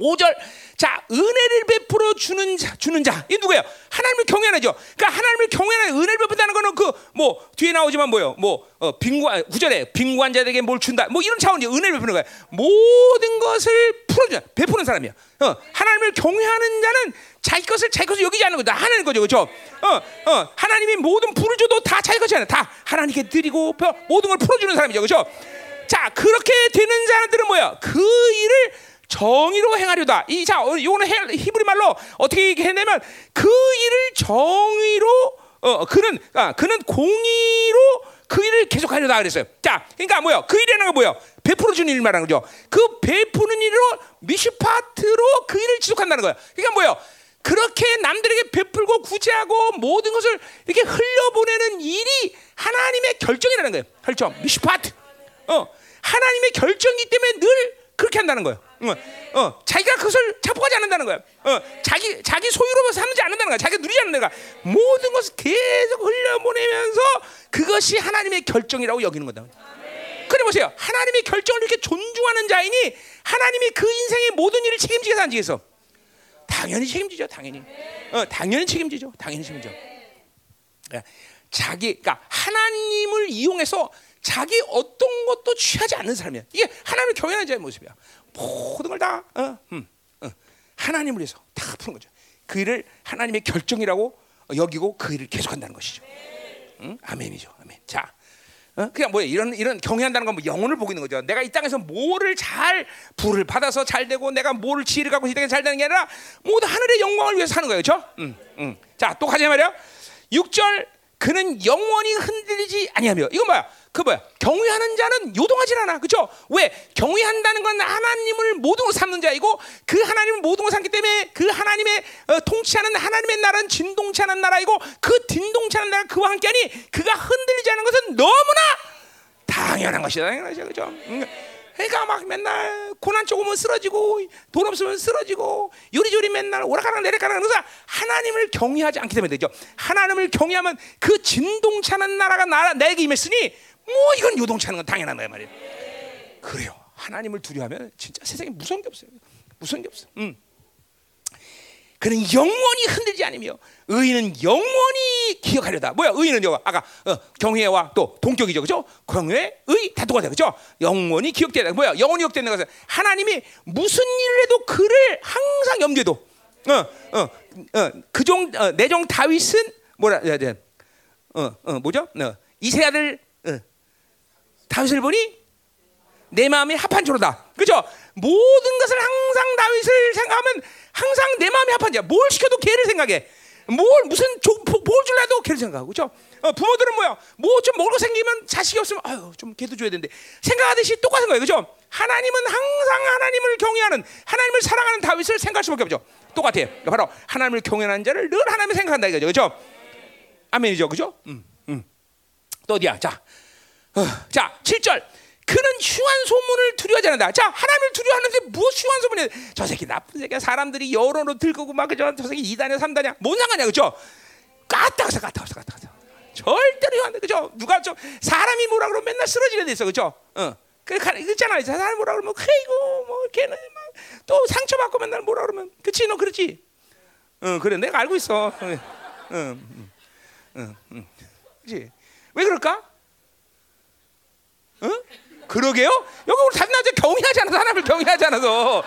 A: 5절 자 은혜를 베풀어 주는 자 주는 자 이 누구예요? 하나님을 경외하죠. 그러니까 하나님을 경외하는 은혜를 베푼다는 거는 그 뭐 뒤에 나오지만 뭐요? 뭐 어, 빈관 구절에 빈관 자들에게 뭘 준다. 뭐 이런 차원이 은혜를 베푸는 거야. 모든 것을 풀어줘 베푸는 사람이야. 어, 하나님을 경외하는 자는 자기 것을 자기 것을 여기지 않는 거다 하나님 거죠, 그렇죠? 어, 어, 하나님이 모든 불을 줘도 다 자기 것이 아니야. 다 하나님께 드리고 모든 걸 풀어 주는 사람이죠, 그렇죠? 자 그렇게 되는 자들은 뭐야? 그 일을 정의로 행하려다. 이 자, 이거는 히브리 말로 어떻게 해내면 그 일을 정의로 어, 그는 아, 그는 공의로 그 일을 계속하려다 그랬어요. 자, 그러니까 뭐요? 그 일이라는 건 뭐요? 베풀어 주는 일 말하는 거죠. 그 베푸는 일로 미시파트로 그 일을 지속한다는 거예요. 그러니까 뭐요? 그렇게 남들에게 베풀고 구제하고 모든 것을 이렇게 흘려보내는 일이 하나님의 결정이라는 거예요. 결정, 미시파트. 어, 하나님의 결정이기 때문에 늘 그렇게 한다는 거예요. 어, 어, 자기가 그것을 자복하지 않는다는 거야. 어, 자기 자기 소유로 삼지 않는다는 거야. 자기가 누리지 않는 거야. 모든 것을 계속 흘려보내면서 그것이 하나님의 결정이라고 여기는 거다. 그래 보세요. 하나님의 결정을 이렇게 존중하는 자이니 하나님이 그 인생의 모든 일을 책임지게 안 지겠어. 당연히 책임지죠. 당연히. 어, 당연히 책임지죠. 당연히 책임져. 자기, 그러니까 하나님을 이용해서 자기 어떤 것도 취하지 않는 사람이야. 이게 하나님을 경외하는 자의 모습이야. 모든 걸다 어, 음, 어, 하나님을 위해서 다 푸는 거죠. 그 일을 하나님의 결정이라고 여기고 그 일을 계속한다는 것이죠. 응? 아멘이죠. 아멘. 자, 어? 그냥 뭐 이런 이런 경외한다는 건 뭐 영혼을 보고 있는 거죠. 내가 이 땅에서 뭐를 잘 부를 받아서 잘 되고 내가 뭐를 지혜를 갖고 이 땅에 잘 되는 게 아니라 모두 하늘의 영광을 위해서 사는 거예요, 그렇죠? 응, 응. 자, 또 가자 말이야. 6절 그는 영원히 흔들리지 아니하며 이건 뭐야? 그 뭐야? 경외하는 자는 요동하지 않아. 그죠? 왜? 경외한다는 건 하나님을 모든 걸 삼는 자이고 그 하나님을 모든 걸 삼기 때문에 그 하나님의 어, 통치하는 하나님의 나라는 진동치 않은 나라이고 그 진동치 않은 나라 그와 함께하니 그가 흔들리지 않은 것은 너무나 당연한 것이다. 그죠? 응. 그러니까 막 맨날 고난 조금은 쓰러지고 돈 없으면 쓰러지고 요리조리 맨날 오락가락 내리가락 그래서 하나님을 경외하지 않기 때문에 되죠. 하나님을 경외하면 그 진동차는 나라가 나라 내게 임했으니 뭐 이건 요동차는 건 당연한 거야 말이에요. 그래요. 하나님을 두려워하면 진짜 세상에 무서운 게 없어요. 무서운 게 없어. 음. 그는 영원히 흔들지 않으며 의인은 영원히 기억하려다. 뭐야? 의인은요. 아까 어, 경외와 또 동격이죠, 그렇죠? 경외, 의다 똑같아요, 그렇죠? 영원히 기억되다. 뭐야? 영원히 기억되는 것은 하나님이 무슨 일을 해도 그를 항상 염두에도. 어, 어, 어, 그종 어, 내종 다윗은 뭐라 해야 돼? 어, 어, 뭐죠? 어, 이세 아들 어, 다윗을 보니 내 마음이 합한 조로다. 그죠? 모든 것을 항상 다윗을 생각하면 항상 내 마음이 합한 자뭘 시켜도 걔를 생각해. 뭘 무슨 조, 뭘 줄래도 걔를 생각하고 그죠? 어, 부모들은 뭐야? 뭐 좀 먹을 거 생기면 자식이 없으면 아유 좀 걔도 줘야 되는데 생각하듯이 똑같은 거예요, 그죠? 하나님은 항상 하나님을 경외하는 하나님을 사랑하는 다윗을 생각할 수밖에 없죠. 똑같아요. 바로 하나님을 경외하는 자를 늘 하나님을 생각한다 이거죠, 그죠? 아멘이죠, 그죠? 음, 음. 또 어디야? 자, 어, 자, 7절. 그는 흉한 소문을 두려워하지 않는다. 자, 하나님을 두려워하는데 무엇 흉한 소문이야? 저 새끼 나쁜 새끼야. 사람들이 여론으로 들고 막 그죠? 저 새끼 2단이야, 3단이야. 뭔 상관이야, 그죠? 까딱서 까딱서 까딱서. 절대로 안 돼, 그죠? 누가 좀 사람이 뭐라 그러면 맨날 쓰러지게 돼 있어, 그죠? 어. 그 있잖아, 사람 뭐라 그러면 그이고 뭐 걔는 또 상처 받고 맨날 뭐라 그러면 그치 너 그렇지? 어, 그래 내가 알고 있어. 어, 응, 응, 응, 응. 그치? 왜 그럴까? 응? 그러게요? 여기 우리 남자 경외하지 않아서 하나님을 경외하지 않아서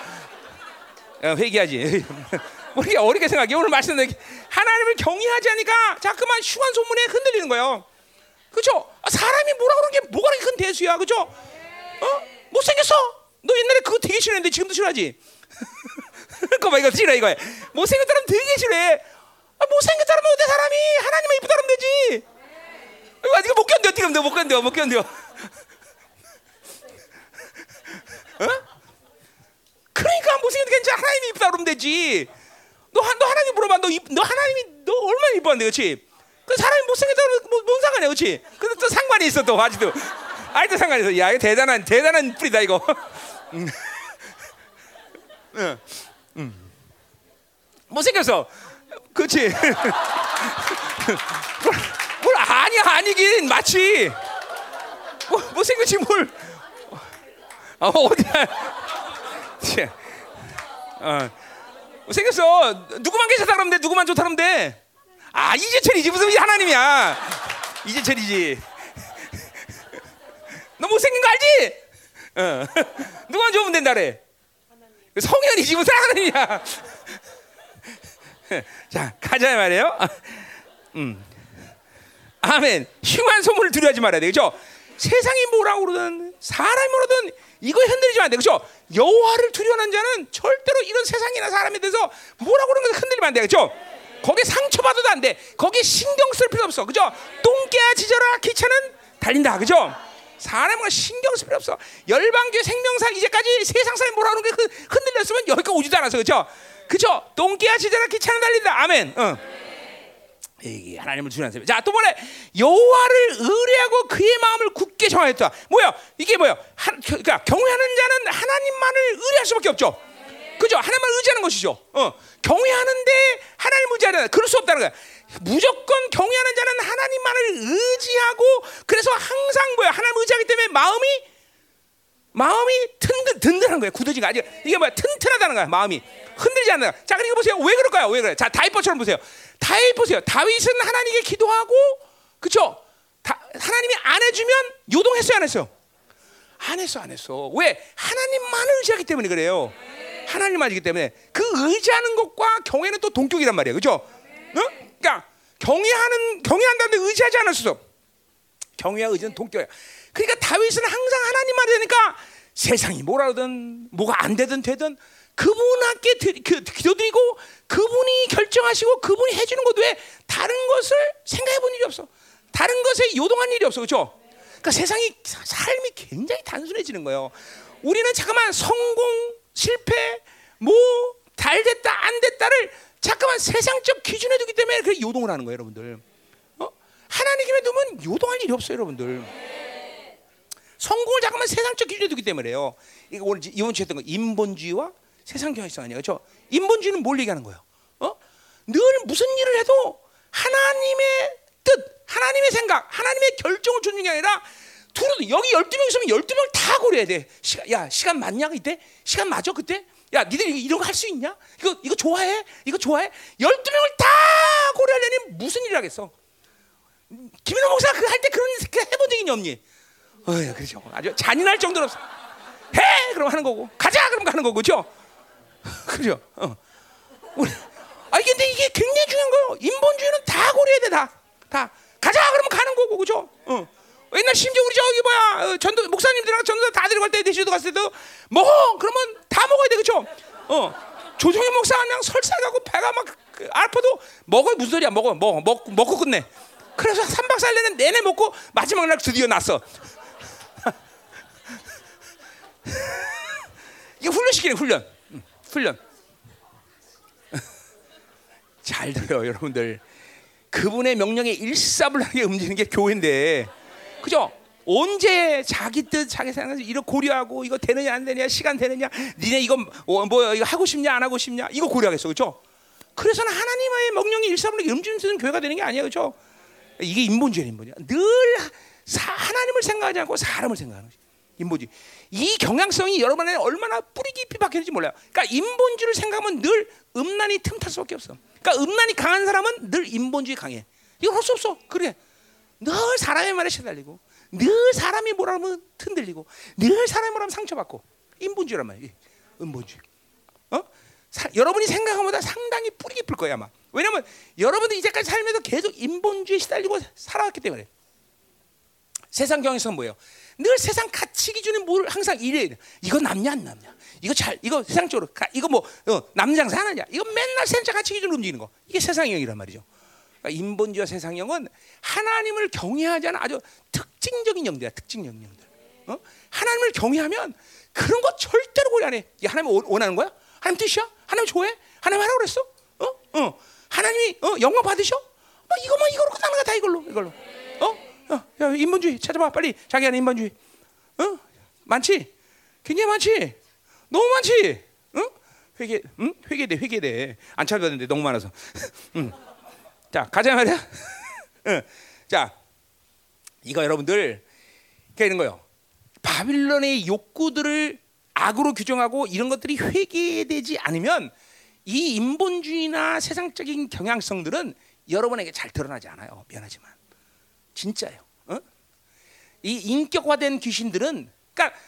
A: 회개하지. 우리가 어렵게 생각해. 오늘 말씀은 하나님을 경외하지 않으니까 자꾸만 흉한 소문에 흔들리는 거예요. 그죠? 아, 사람이 뭐라 그러는 게 뭐가 그렇게 큰 대수야, 그죠? 어? 못생겼어. 너 옛날에 그거 되게 싫어했는데 지금도 싫어하지? 그거 봐, 이거 싫어 이거. 못생겼 사람 되게 싫어해. 아, 못생겼 사람은 어때 사람이 하나님만 이쁘다 그러면 되지. 이거 아직 못 견뎌, 지금 못 견뎌, 못 견뎌. 어? 그러니까 못생겨도 괜찮아. 하나님이 이쁘다 그러면 되지. 너, 너 하나님 물어봐. 너, 너 하나님이 너 얼마나 이뻐한데, 그렇지? 그 사람이 못생겼다 그러면 뭐, 뭔 상관이야, 그렇지? 근데 또 상관이 있어, 또 아직도. 아직도 상관이 있어. 야, 이거 대단한 대단한 뿌리다 이거. 응. 응. 응. 못생겼어. 그렇지? 뭘, 뭘 아니야 아니긴 마치 뭐, 못생겼지 뭘. 어, 어디야? 어. 생겼어. 누구만 괜찮다 그러면 돼. 누구만 좋다 그러면 돼. 아 이재철이지 무슨 하나님이야. 이재철이지. 너 못생긴 거 알지? 어. 누구만 좋으면 된다래. 성현이지 무슨 하나님이야. 자 가자 말이에요. 음. 아멘. 흉한 소문을 두려워하지 말아야 돼. 그죠? 세상이 뭐라고 그러든 사람이 뭐라든 이거에 흔들리지 안 돼. 그죠? 여호와를 두려워하는 자는 절대로 이런 세상이나 사람에 대해서 뭐라고 그러는 것에 흔들리면 안 돼. 그죠? 거기에 상처받아도 안 돼. 거기에 신경 쓸 필요 없어. 그죠? 똥개야 지져라 기차는 달린다. 그죠? 사람과 신경 쓸 필요 없어. 열방교회 생명사 이제까지 세상 사람이 뭐라 그러는 게 흔들렸으면 여기까지 오지도 않았어. 그죠? 그죠? 똥개야 지져라 기차는 달린다. 아멘. 어. 이게 하나님을 두려워하는 자, 또 뭐래? 여호와를 의뢰하고 그의 마음을 굳게 정하였다. 뭐야? 이게 뭐야? 하, 그러니까 경외하는 자는 하나님만을 의뢰할 수밖에 없죠. 그죠? 하나님만 의지하는 것이죠. 어. 경외하는데 하나님 의지하는 그럴 수 없다는 거야. 무조건 경외하는 자는 하나님만을 의지하고 그래서 항상 뭐야? 하나님 의지하기 때문에 마음이 마음이 든든 든든한 거야. 굳어지가 아직 이게 뭐야? 튼튼하다는 거야. 마음이 흔들리지 않는 거야. 자, 그러니까 보세요. 왜 그럴까요? 왜 그래? 자, 다윗처럼 보세요. 다윗 보세요. 다윗은 하나님께 기도하고 그렇죠? 하나님이 안 해주면 요동했어요, 안 했어요? 안 했어, 안 했어. 왜? 하나님만을 의지하기 때문에 그래요. 하나님만 이기 때문에 그 의지하는 것과 경외는 또 동격이란 말이에요, 그렇죠? 응? 그러니까 경외하는 경외한다는데 의지하지 않았어. 경외와 의지는 동격이야. 그러니까 다윗은 항상 하나님만 되니까 세상이 뭐라든 뭐가 안 되든 되든 그분께 그 기도드리고 그분이 결정하시고 그분이 해주는 것 외에 다른 것을 생각해 본 일이 없어. 다른 것에 요동한 일이 없어, 그렇죠? 그러니까 세상이 삶이 굉장히 단순해지는 거예요. 우리는 잠깐만 성공, 실패, 뭐 잘 됐다, 안 됐다를 잠깐만 세상적 기준에 두기 때문에 그 요동을 하는 거예요, 여러분들. 어? 하나님께 두면 요동할 일이 없어요, 여러분들. 성공을 잠깐만 세상적 기준에 두기 때문에요. 이거 오늘 이번 주에 했던 거 인본주의와 세상 경향성 아니에요. 그렇죠? 인본주의는 뭘 얘기하는 거예요? 어? 늘 무슨 일을 해도 하나님의 뜻, 하나님의 생각, 하나님의 결정을 존중이 아니라 두루 여기 12명 있으면 12명 다 고려해야 돼. 시간, 야, 시간 맞냐 그때? 시간 맞아 그때? 야, 니들 이런 거 할 수 있냐? 이거 이거 좋아해? 이거 좋아해? 12명을 다 고려하려니 무슨 일을 하겠어? 김인호 목사 그 할 때 그런 그 해본 적이 없니? 어야 그렇죠. 아주 잔인할 정도로 없어. 해 그럼 하는 거고 가자 그럼 가는 거고 그죠? 그죠? 어. 우리 아 근데 이게 굉장히 중요한 거예요. 인본주의는 다 고려해야 돼 다. 다 가자 그러면 가는 거고 그죠? 어. 옛날 심지어 우리 저기 뭐야 어, 전도 목사님들이랑 전도 다 데려갈 때 대시도 갔을 때도 먹어 그러면 다 먹어야 돼 그죠? 어 조정희 목사 그냥 설사 가고 배가 막 그, 아파도 먹어 무슨 소리야 먹어 먹어 먹고 먹고 끝내. 그래서 3박 4일 내내 내내 먹고 마지막 날 드디어 났어. 이게 훈련시키는 훈련. 응, 훈련. 잘 들어요, 여러분들. 그분의 명령에 일사불란하게 움직이는 게 교회인데, 그죠? 언제 자기 뜻, 자기 생각 이거 고려하고 이거 되느냐 안 되느냐, 시간 되느냐, 니네 이거 뭐, 뭐 이거 하고 싶냐 안 하고 싶냐, 이거 고려하겠어, 그죠? 그래서는 하나님의 명령이 일사불란하게 움직이는 교회가 되는 게 아니에요, 그죠? 이게 인본주의 인본이야. 늘 사, 하나님을 생각하지 않고 사람을 생각하는 거지. 인본주의. 이 경향성이 여러분 안에 얼마나 뿌리 깊이 박혀있는지 몰라요. 그러니까 인본주의를 생각하면 늘 음란이 틈탈 수밖에 없어. 그러니까 음란이 강한 사람은 늘 인본주의 강해. 이거 할 수 없어. 그래. 늘 사람의 말에 시달리고, 늘 사람이 뭐라 하면 흔들리고, 늘 사람이 뭐라 하면 상처받고. 인본주의란 말이야. 음본주의. 어? 사, 여러분이 생각한 것보다 상당히 뿌리 깊을 거야 아마. 왜냐면 여러분들이 이제까지 살면서 계속 인본주의에 시달리고 살아왔기 때문에. 세상 경향성은 뭐예요? 늘 세상 가치 기준에 뭘 항상 이래. 이거 남냐 안 남냐? 이거 잘 이거 세상적으로 가, 이거 뭐 어, 남장사 하느냐? 이거 맨날 세상 가치 기준으로 움직이는 거. 이게 세상형이란 말이죠. 그러니까 인본주의와 세상형은 하나님을 경외하지 않은 아주 특징적인 영들이야. 특징적인 영들. 어? 하나님을 경외하면 그런 거 절대로 고려 안 해. 이 하나님 원하는 거야? 하나님 뜻이야? 하나님 좋아해? 하나님 하라고 그랬어? 어? 어. 하나님이 어, 영광 받으셔? 뭐 이거 뭐 이거로 끝나는 거다 이걸로 이걸로. 어? 어, 야, 인본주의 찾아봐 빨리 자기 안에 인본주의. 어? 많지? 굉장히 많지? 너무 많지? 어? 회계, 응? 회계돼, 회계돼. 안 찾아봤는데 너무 많아서. 응. 자, 가자 말이야. 응. 자, 이거 여러분들, 그러니까 이런 거요. 바빌론의 욕구들을 악으로 규정하고 이런 것들이 회개되지 않으면 이 인본주의나 세상적인 경향성들은 여러분에게 잘 드러나지 않아요. 미안하지만. 진짜예요. 어? 이 인격화된 귀신들은 그러니까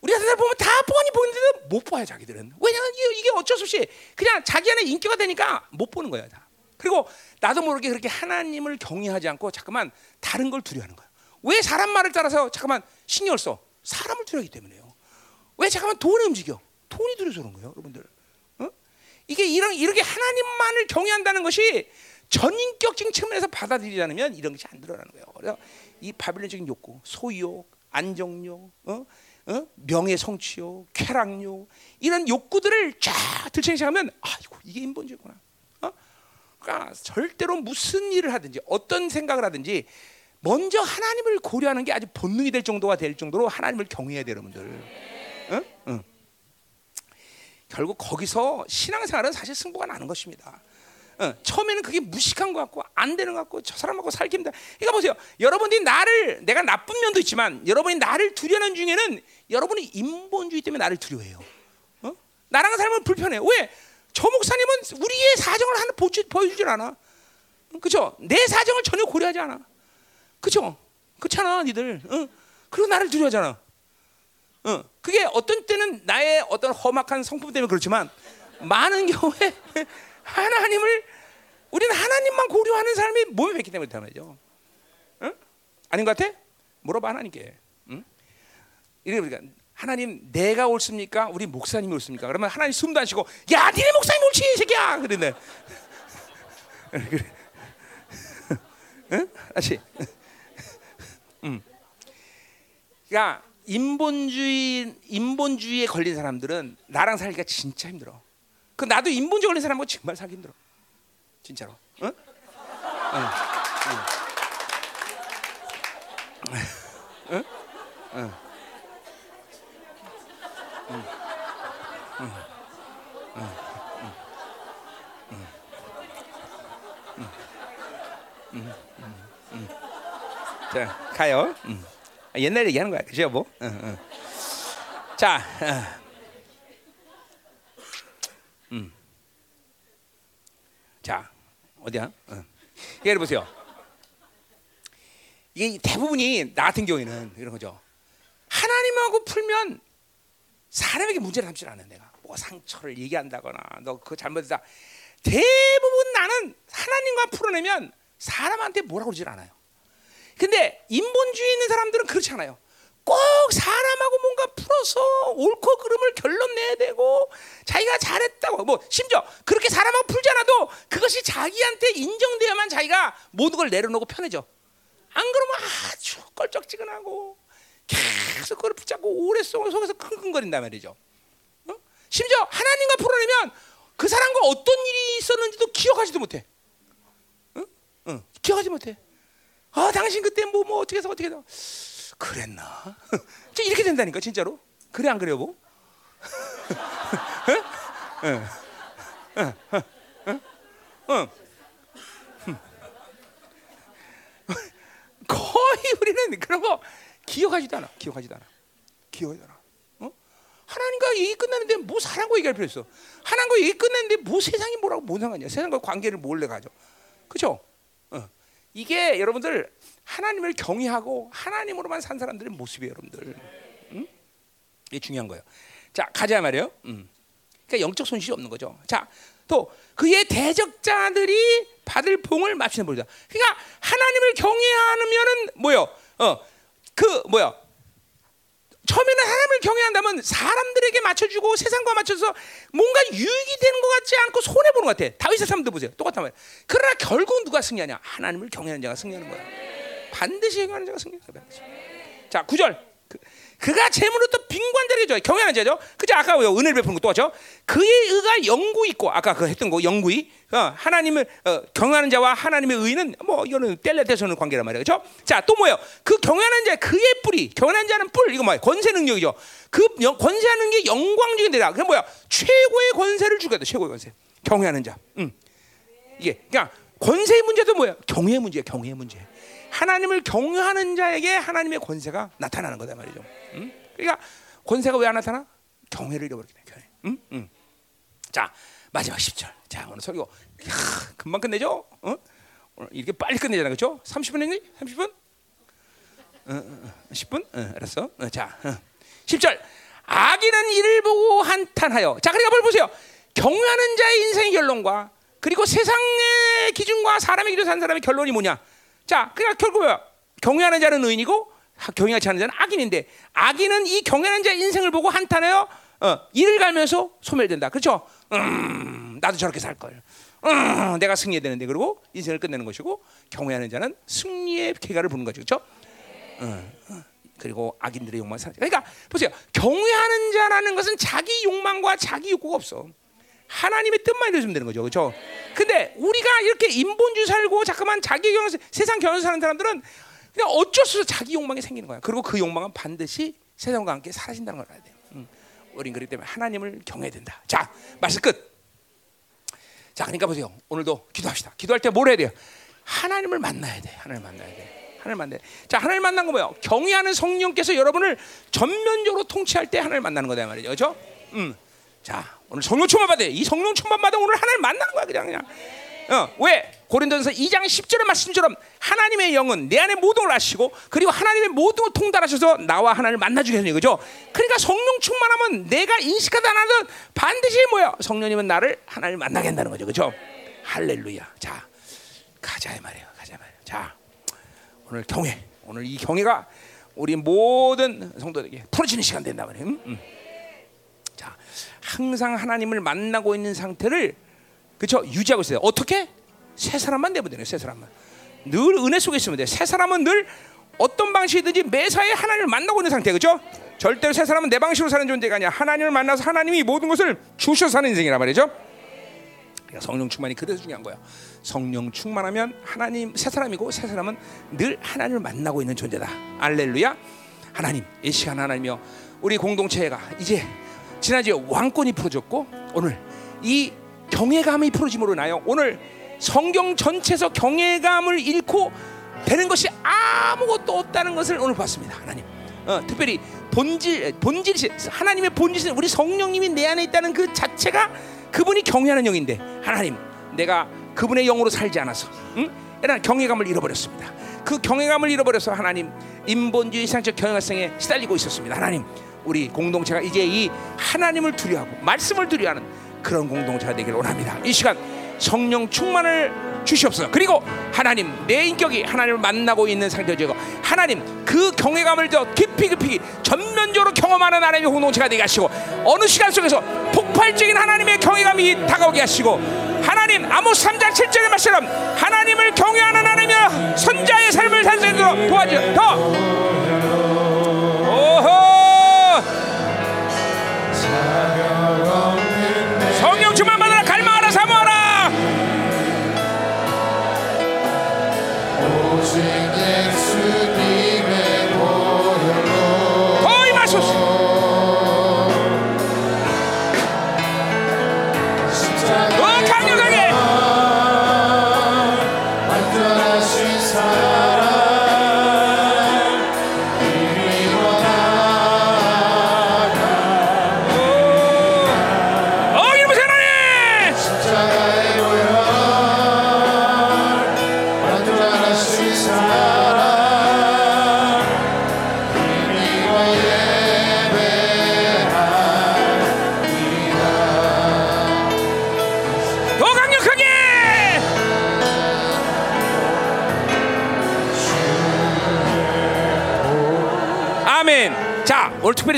A: 우리가 사람 보면 다 뻔히 보이는데도 못 봐요 자기들은. 왜냐하면 이게 어쩔 수 없이 그냥 자기 안에 인격화 되니까 못 보는 거야 다. 그리고 나도 모르게 그렇게 하나님을 경외하지 않고 잠깐만 다른 걸 두려워하는 거야. 왜 사람 말을 따라서 잠깐만 신경을 써? 사람을 두려워하기 때문에요. 왜 잠깐만 돈을 움직여? 돈이 두려워서 그런 거예요, 여러분들. 어? 이게 이런 이렇게 하나님만을 경외한다는 것이 전인격적인 측면에서 받아들이지 않으면 이런 것이 안 드러나는 거예요. 그래서 이 바빌론적인 욕구, 소유욕, 안정욕, 어? 어? 명예 성취욕, 쾌락욕 이런 욕구들을 쫙 들춰내시면 아이고 이게 인본주의구나. 어? 그러니까 절대로 무슨 일을 하든지 어떤 생각을 하든지 먼저 하나님을 고려하는 게 아주 본능이 될 정도가 될 정도로 하나님을 경외해야 돼요, 여러분들. 어? 어. 결국 거기서 신앙생활은 사실 승부가 나는 것입니다. 어, 처음에는 그게 무식한 것 같고 안 되는 것 같고 저 사람하고 살기 힘들다. 그러니까 보세요. 여러분들이 나를 내가 나쁜 면도 있지만 여러분이 나를 두려워하는 중에는 여러분이 인본주의 때문에 나를 두려워해요. 어? 나랑 살면 불편해. 왜? 저 목사님은 우리의 사정을 하나 보여주질 않아. 그죠? 내 사정을 전혀 고려하지 않아. 그죠? 그렇잖아, 니들. 어? 그리고 나를 두려워하잖아. 어, 그게 어떤 때는 나의 어떤 험악한 성품 때문에 그렇지만 많은 경우에 하나님을 우리는 하나님만 고려하는 사람이 몸에 뱉기 때문에 그렇단 말이죠. 응? 아닌 것 같아? 물어봐 하나님께. 응? 이러니까 하나님 내가 옳습니까? 우리 목사님이 옳습니까? 그러면 하나님 숨도 안 쉬고 야 니네 목사님 옳지 이 새끼야. 그래. 응? 다시. 응. 그러니까 인본주의 인본주의에 걸린 사람들은 나랑 살기가 진짜 힘들어. 그 나도 인본주의 걸린 사람하고 정말 살기 힘들어. 진짜로. 응? 응. 응. 응? 응. 자, 가요. 음. 아, 옛날 얘기하는 거야, 그죠, 뭐? 자, 어. 음. 자, 어디야? 어. 예를 보세요. 이게 대부분이 나 같은 경우에는 이런 거죠. 하나님하고 풀면 사람에게 문제를 삼지 않아 내가 뭐 상처를 얘기한다거나 너 그거 잘못했다. 대부분 나는 하나님과 풀어내면 사람한테 뭐라고 그러질 않아요. 근데 인본주의 있는 사람들은 그렇지 않아요. 꼭 사람하고 뭔가 풀어서 옳고 그름을 결론 내야 되고 자기가 잘했다고 뭐 심지어 그렇게 사람하고 풀지 않아도 그것이 자기한테 인정돼야만 자기가 모든 걸 내려놓고 편해져. 안 그러면 아주 껄쩍지근하고 계속 그걸 붙잡고 오래 속에서 킁킁거린단 말이죠. 어? 심지어 하나님과 풀어내면 그 사람과 어떤 일이 있었는지도 기억하지도 못해. 어? 어, 기억하지 못해. 아, 당신 그때 뭐, 뭐, 어떻게 해서 어떻게 해서. 그랬나? 이렇게 된다니까, 진짜로. 그래, 안 그래요, 뭐? 어? 어? 어? 어? 거의 우리는 그런 거 기억하지도 않아. 기억하지도 않아. 기억하지도 않아. 어? 하나님과 얘기 끝났는데 뭐 사람과 얘기할 필요 있어. 하나님과 얘기 끝났는데 뭐 세상이 뭐라고 뭔 상관이야. 세상과 관계를 몰래 가져. 어. 이게 여러분들 하나님을 경외하고 하나님으로만 산 사람들의 모습이에요, 여러분들. 응? 이게 중요한 거예요. 자, 가자 말이에요. 음. 그러니까 영적 손실이 없는 거죠. 자, 또 그의 대적자들이 받을 봉을 맞추는 보리다. 그러니까 하나님을 경외하면은 뭐요? 어, 그 뭐야? 처음에는 하나님을 경외한다 면 사람들에게 맞춰주고 세상과 맞춰서 뭔가 유익이 되는 것 같지 않고 손해 보는 것 같아. 다윗의 사람들 보세요. 똑같단 말이야. 그러나 결국 누가 승리하냐? 하나님을 경외하는 자가 승리하는 거야. 반드시 경외하는 자가 승리하는 거야. 자, 9절. 그, 그가 재물로 또 빈관자에게 줘요. 경외하는 자죠. 그죠? 아까 왜 은혜를 베푸는 것도 하죠. 그의 의가 영구 있고 아까 그 했던 거 영구이 어, 하나님을 어, 경외하는 자와 하나님의 의는 뭐 이거는 뗄래대서는 관계란 말이에요. 그렇죠? 자, 또 뭐예요? 그 경외하는 자 그의 뿌리. 경외하는 자는 뿔. 이거 뭐야? 권세 능력이죠. 그 영, 권세하는 게 영광적인 데다. 그 뭐야? 최고의 권세를 주게 돼. 최고의 권세. 경외하는 자. 음. 이게 그냥 권세의 문제도 뭐야? 경외의 문제야. 경외의 문제. 하나님을 경외하는 자에게 하나님의 권세가 나타나는 거다 말이죠. 음? 그러니까 권세가 왜 안 나타나? 경외를 잃어버리게 돼. 경외. 음? 음. 자 마지막 10절. 자 오늘 설교 이야, 금방 끝내죠? 어? 오늘 이렇게 빨리 끝내잖아, 그렇죠? 30분 했니? 30분? 어, 어, 10분? 어, 알았어. 어, 자, 어. 10절. 악인은 이를 보고 한탄하여. 자, 그러니까 뭘 보세요. 경외하는 자의 인생의 결론과 그리고 세상의 기준과 사람의 기준 산 사람의 결론이 뭐냐? 자, 그러니까 결국 뭐야? 경외하는 자는 의인이고 경외하지 않는 자는 악인인데 악인은 이 경외하는 자의 인생을 보고 한탄하여 어, 이를 갈면서 소멸된다. 그렇죠? 음, 나도 저렇게 살 걸. 음, 내가 승리해야 되는데 그리고 인생을 끝내는 것이고 경외하는 자는 승리의 쾌가를 부는 거죠. 그렇죠? 어, 어. 그리고 악인들의 욕망을 사. 그러니까 보세요. 경외하는 자라는 것은 자기 욕망과 자기 욕구가 없어. 하나님의 뜻만 이루어지면 되는 거죠. 그렇죠? 근데 우리가 이렇게 인본주의 살고 잠깐만 자기 경 세상 경영 사는 사람들은 그냥 어쩔 수 없이 자기 욕망이 생기는 거야. 그리고 그 욕망은 반드시 세상과 함께 사라진다는 걸 알아야 돼요. 응. 우린 그렇기 때문에 하나님을 경외해야 된다. 자, 말씀 끝. 자, 그러니까 보세요. 오늘도 기도합시다. 기도할 때 뭘 해야 돼요? 하나님을 만나야 돼. 하나님 만나야 돼. 하나님 만나. 자, 하나님 만난 거 뭐예요? 경외하는 성령께서 여러분을 전면적으로 통치할 때 하나님 만나는 거다 말이죠. 그렇죠? 음. 자, 오늘 성령 충만 받아. 이 성령 충만 받아 오늘 하나님 만나는 거야, 그냥 그냥. 어, 왜? 고린도전서 2장 10절의 말씀처럼 하나님의 영은 내 안에 모든 걸 아시고 그리고 하나님의 모든 걸 통달하셔서 나와 하나님을 만나주게 하는 거죠. 그러니까 성령 충만하면 내가 안 하든 반드시 뭐야? 성령님은 나를 하나님을 만나게 한다는 거죠. 그렇죠? 할렐루야. 자, 가자 이 말이에요. 가자 이 말이에요. 자, 오늘 경외. 오늘 이 경외가 우리 모든 성도들에게 풀어지는 시간 된다 말이에요. 응? 응. 자, 항상 하나님을 만나고 있는 상태를 그렇죠? 유지하고 있어요. 어떻게? 새 사람만 되면 되네. 새 사람만. 늘 은혜 속에 있으면 돼. 새 사람은 늘 어떤 방식이든지 매사에 하나님을 만나고 있는 상태. 그렇죠? 절대로 새 사람은 내 방식으로 사는 존재가 아니야. 하나님을 만나서 하나님이 모든 것을 주셔서 사는 인생이란 말이죠. 그러니까 성령 충만이 그래서 중요한 거야. 성령 충만하면 하나님 새 사람이고 새 사람은 늘 하나님을 만나고 있는 존재다. 알렐루야. 하나님 이 시간 하나님이여 우리 공동체가 이제 지난주에 왕권이 풀어졌고 오늘 이 경외감이 풀어짐으로 인하여 오늘 성경 전체에서 경외감을 잃고 되는 것이 아무것도 없다는 것을 오늘 봤습니다 하나님 어, 특별히 본질 본질 하나님의 본질은 우리 성령님이 내 안에 있다는 그 자체가 그분이 경외하는 영인데 하나님 내가 그분의 영으로 살지 않아서 응? 이런 경외감을 잃어버렸습니다. 그 경외감을 잃어버려서 하나님 인본주의 상적 경영성에 시달리고 있었습니다. 하나님 우리 공동체가 이제 이 하나님을 두려워하고 말씀을 두려워하는 그런 공동체가 되기를 원합니다. 이 시간 성령 충만을 주시옵소서. 그리고 하나님 내 인격이 하나님을 만나고 있는 상태죠. 하나님 그 경외감을 더 깊이 깊이 전면적으로 경험하는 하나님의 공동체가 되게 하시고 어느 시간 속에서 폭발적인 하나님의 경외감이 다가오게 하시고 하나님 아모스 3장 7절의 말처럼 하나님을 경외하는 하나님의 선자의 삶을 살수있도록 도와주어 더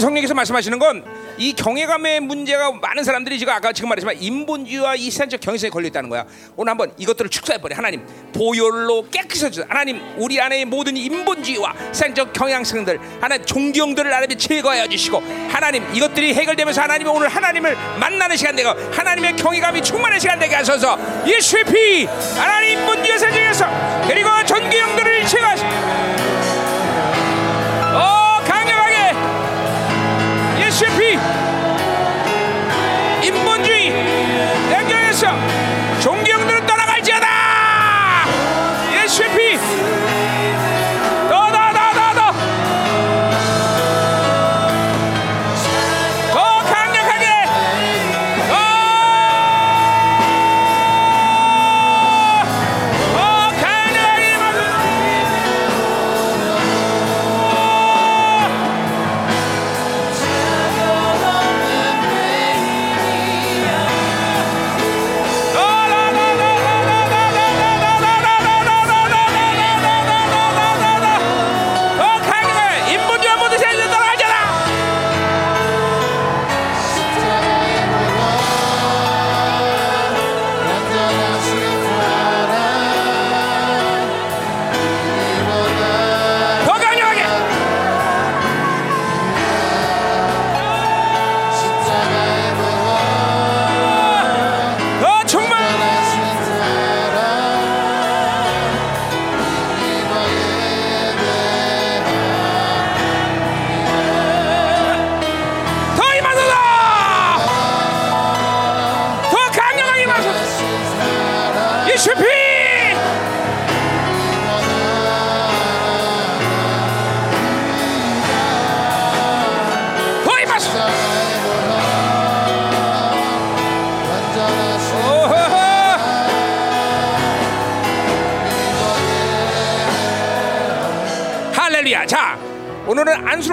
A: 성령께서 말씀하시는 건 이 경외감의 문제가 많은 사람들이 지금 아까 지금 말했지만 인본주의와 이 세상적 경향성에 걸려 있다는 거야. 오늘 한번 이것들을 축소해 버려. 하나님 보혈로 깨끗이 해주세요. 하나님 우리 안에 모든 인본주의와 세상적 경향성들 하나님 종교들을 하나님 제거하여 주시고 하나님 이것들이 해결되면서 하나님이 오늘 하나님을 만나는 시간 되고 하나님의 경외감이 충만한 시간 되게 하소서. 예수의 피 하나님 인본주의 세상에서 그리고 전교형들을 제거하시고 예수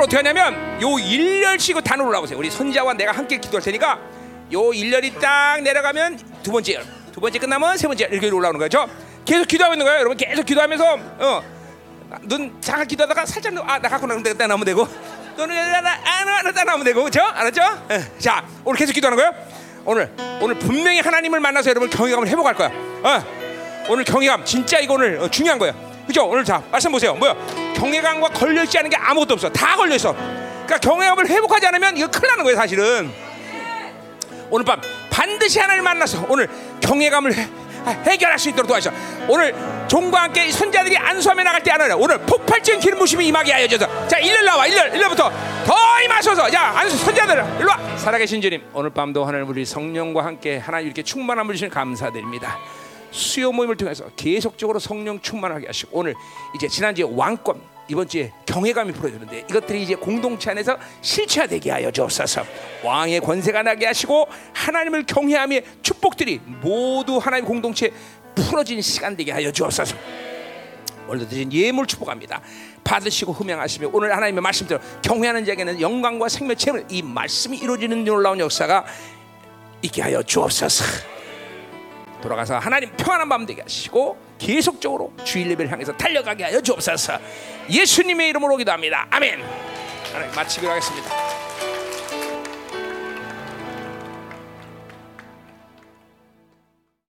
A: 어떻게 하냐면 요 일렬치고 단으로 올라오세요. 우리 선자와 내가 함께 기도할 테니까 요 일렬이 딱 내려가면 두 번째 열, 두 번째 끝나면 세 번째 열 이렇게 올라오는 거죠. 계속 기도하고 있는 거예요. 여러분 계속 기도하면서 어, 눈 잠깐 기도하다가 살짝 눈, 아, 나 갖고 나면 되겠다 나면 되고 또는 안안안 나면 되고 그렇죠? 알았죠? 예. 자, 오늘 계속 기도하는 거예요. 오늘 오늘 분명히 하나님을 만나서 여러분 경외감을 회복할 거야. 어. 오늘 경외감 진짜 이거 오늘 어, 중요한 거예요. 그죠? 오늘 자 말씀 보세요. 뭐야? 경외감과 걸려있지 않은 게 아무것도 없어. 다 걸려 있어. 그러니까 경외감을 회복하지 않으면 이거 큰일 나는 거예요, 사실은. 오늘 밤 반드시 하나님을 만나서 오늘 경외감을 회- 해결할 수 있도록 도와주셔. 오늘 종과 함께 이 손자들이 안수하며 나갈 때 하나는 오늘 폭발적인 기름 부심이 임하게 하여 줘서 자 일렬 나와 일렬 일렬부터 더 임하소서 자 안수 손자들 일로 와 살아계신 주님 오늘 밤도 하나님 우리 성령과 함께 하나님 이렇게 충만함을 주시는 감사드립니다. 수요 모임을 통해서 계속적으로 성령 충만하게 하시고 오늘 이제 지난주에 왕권 이번 주에 경외감이 풀어주는데 이것들이 이제 공동체 안에서 실체화되게 하여 주옵소서 왕의 권세가 나게 하시고 하나님을 경외함의 축복들이 모두 하나님 공동체 풀어진 시간 되게 하여 주옵소서 오늘도 드린 예물 축복합니다. 받으시고 흠양하시며 오늘 하나님의 말씀대로 경외하는 자에게는 영광과 생명 체험을 이 말씀이 이루어지는 놀라운 역사가 있게 하여 주옵소서. 돌아가서 하나님 평안한 밤 되게 하시고 계속적으로 주일 예배를 향해서 달려가게 하여 주옵소서. 예수님의 이름으로 기도합니다. 아멘. 마치기로 하겠습니다.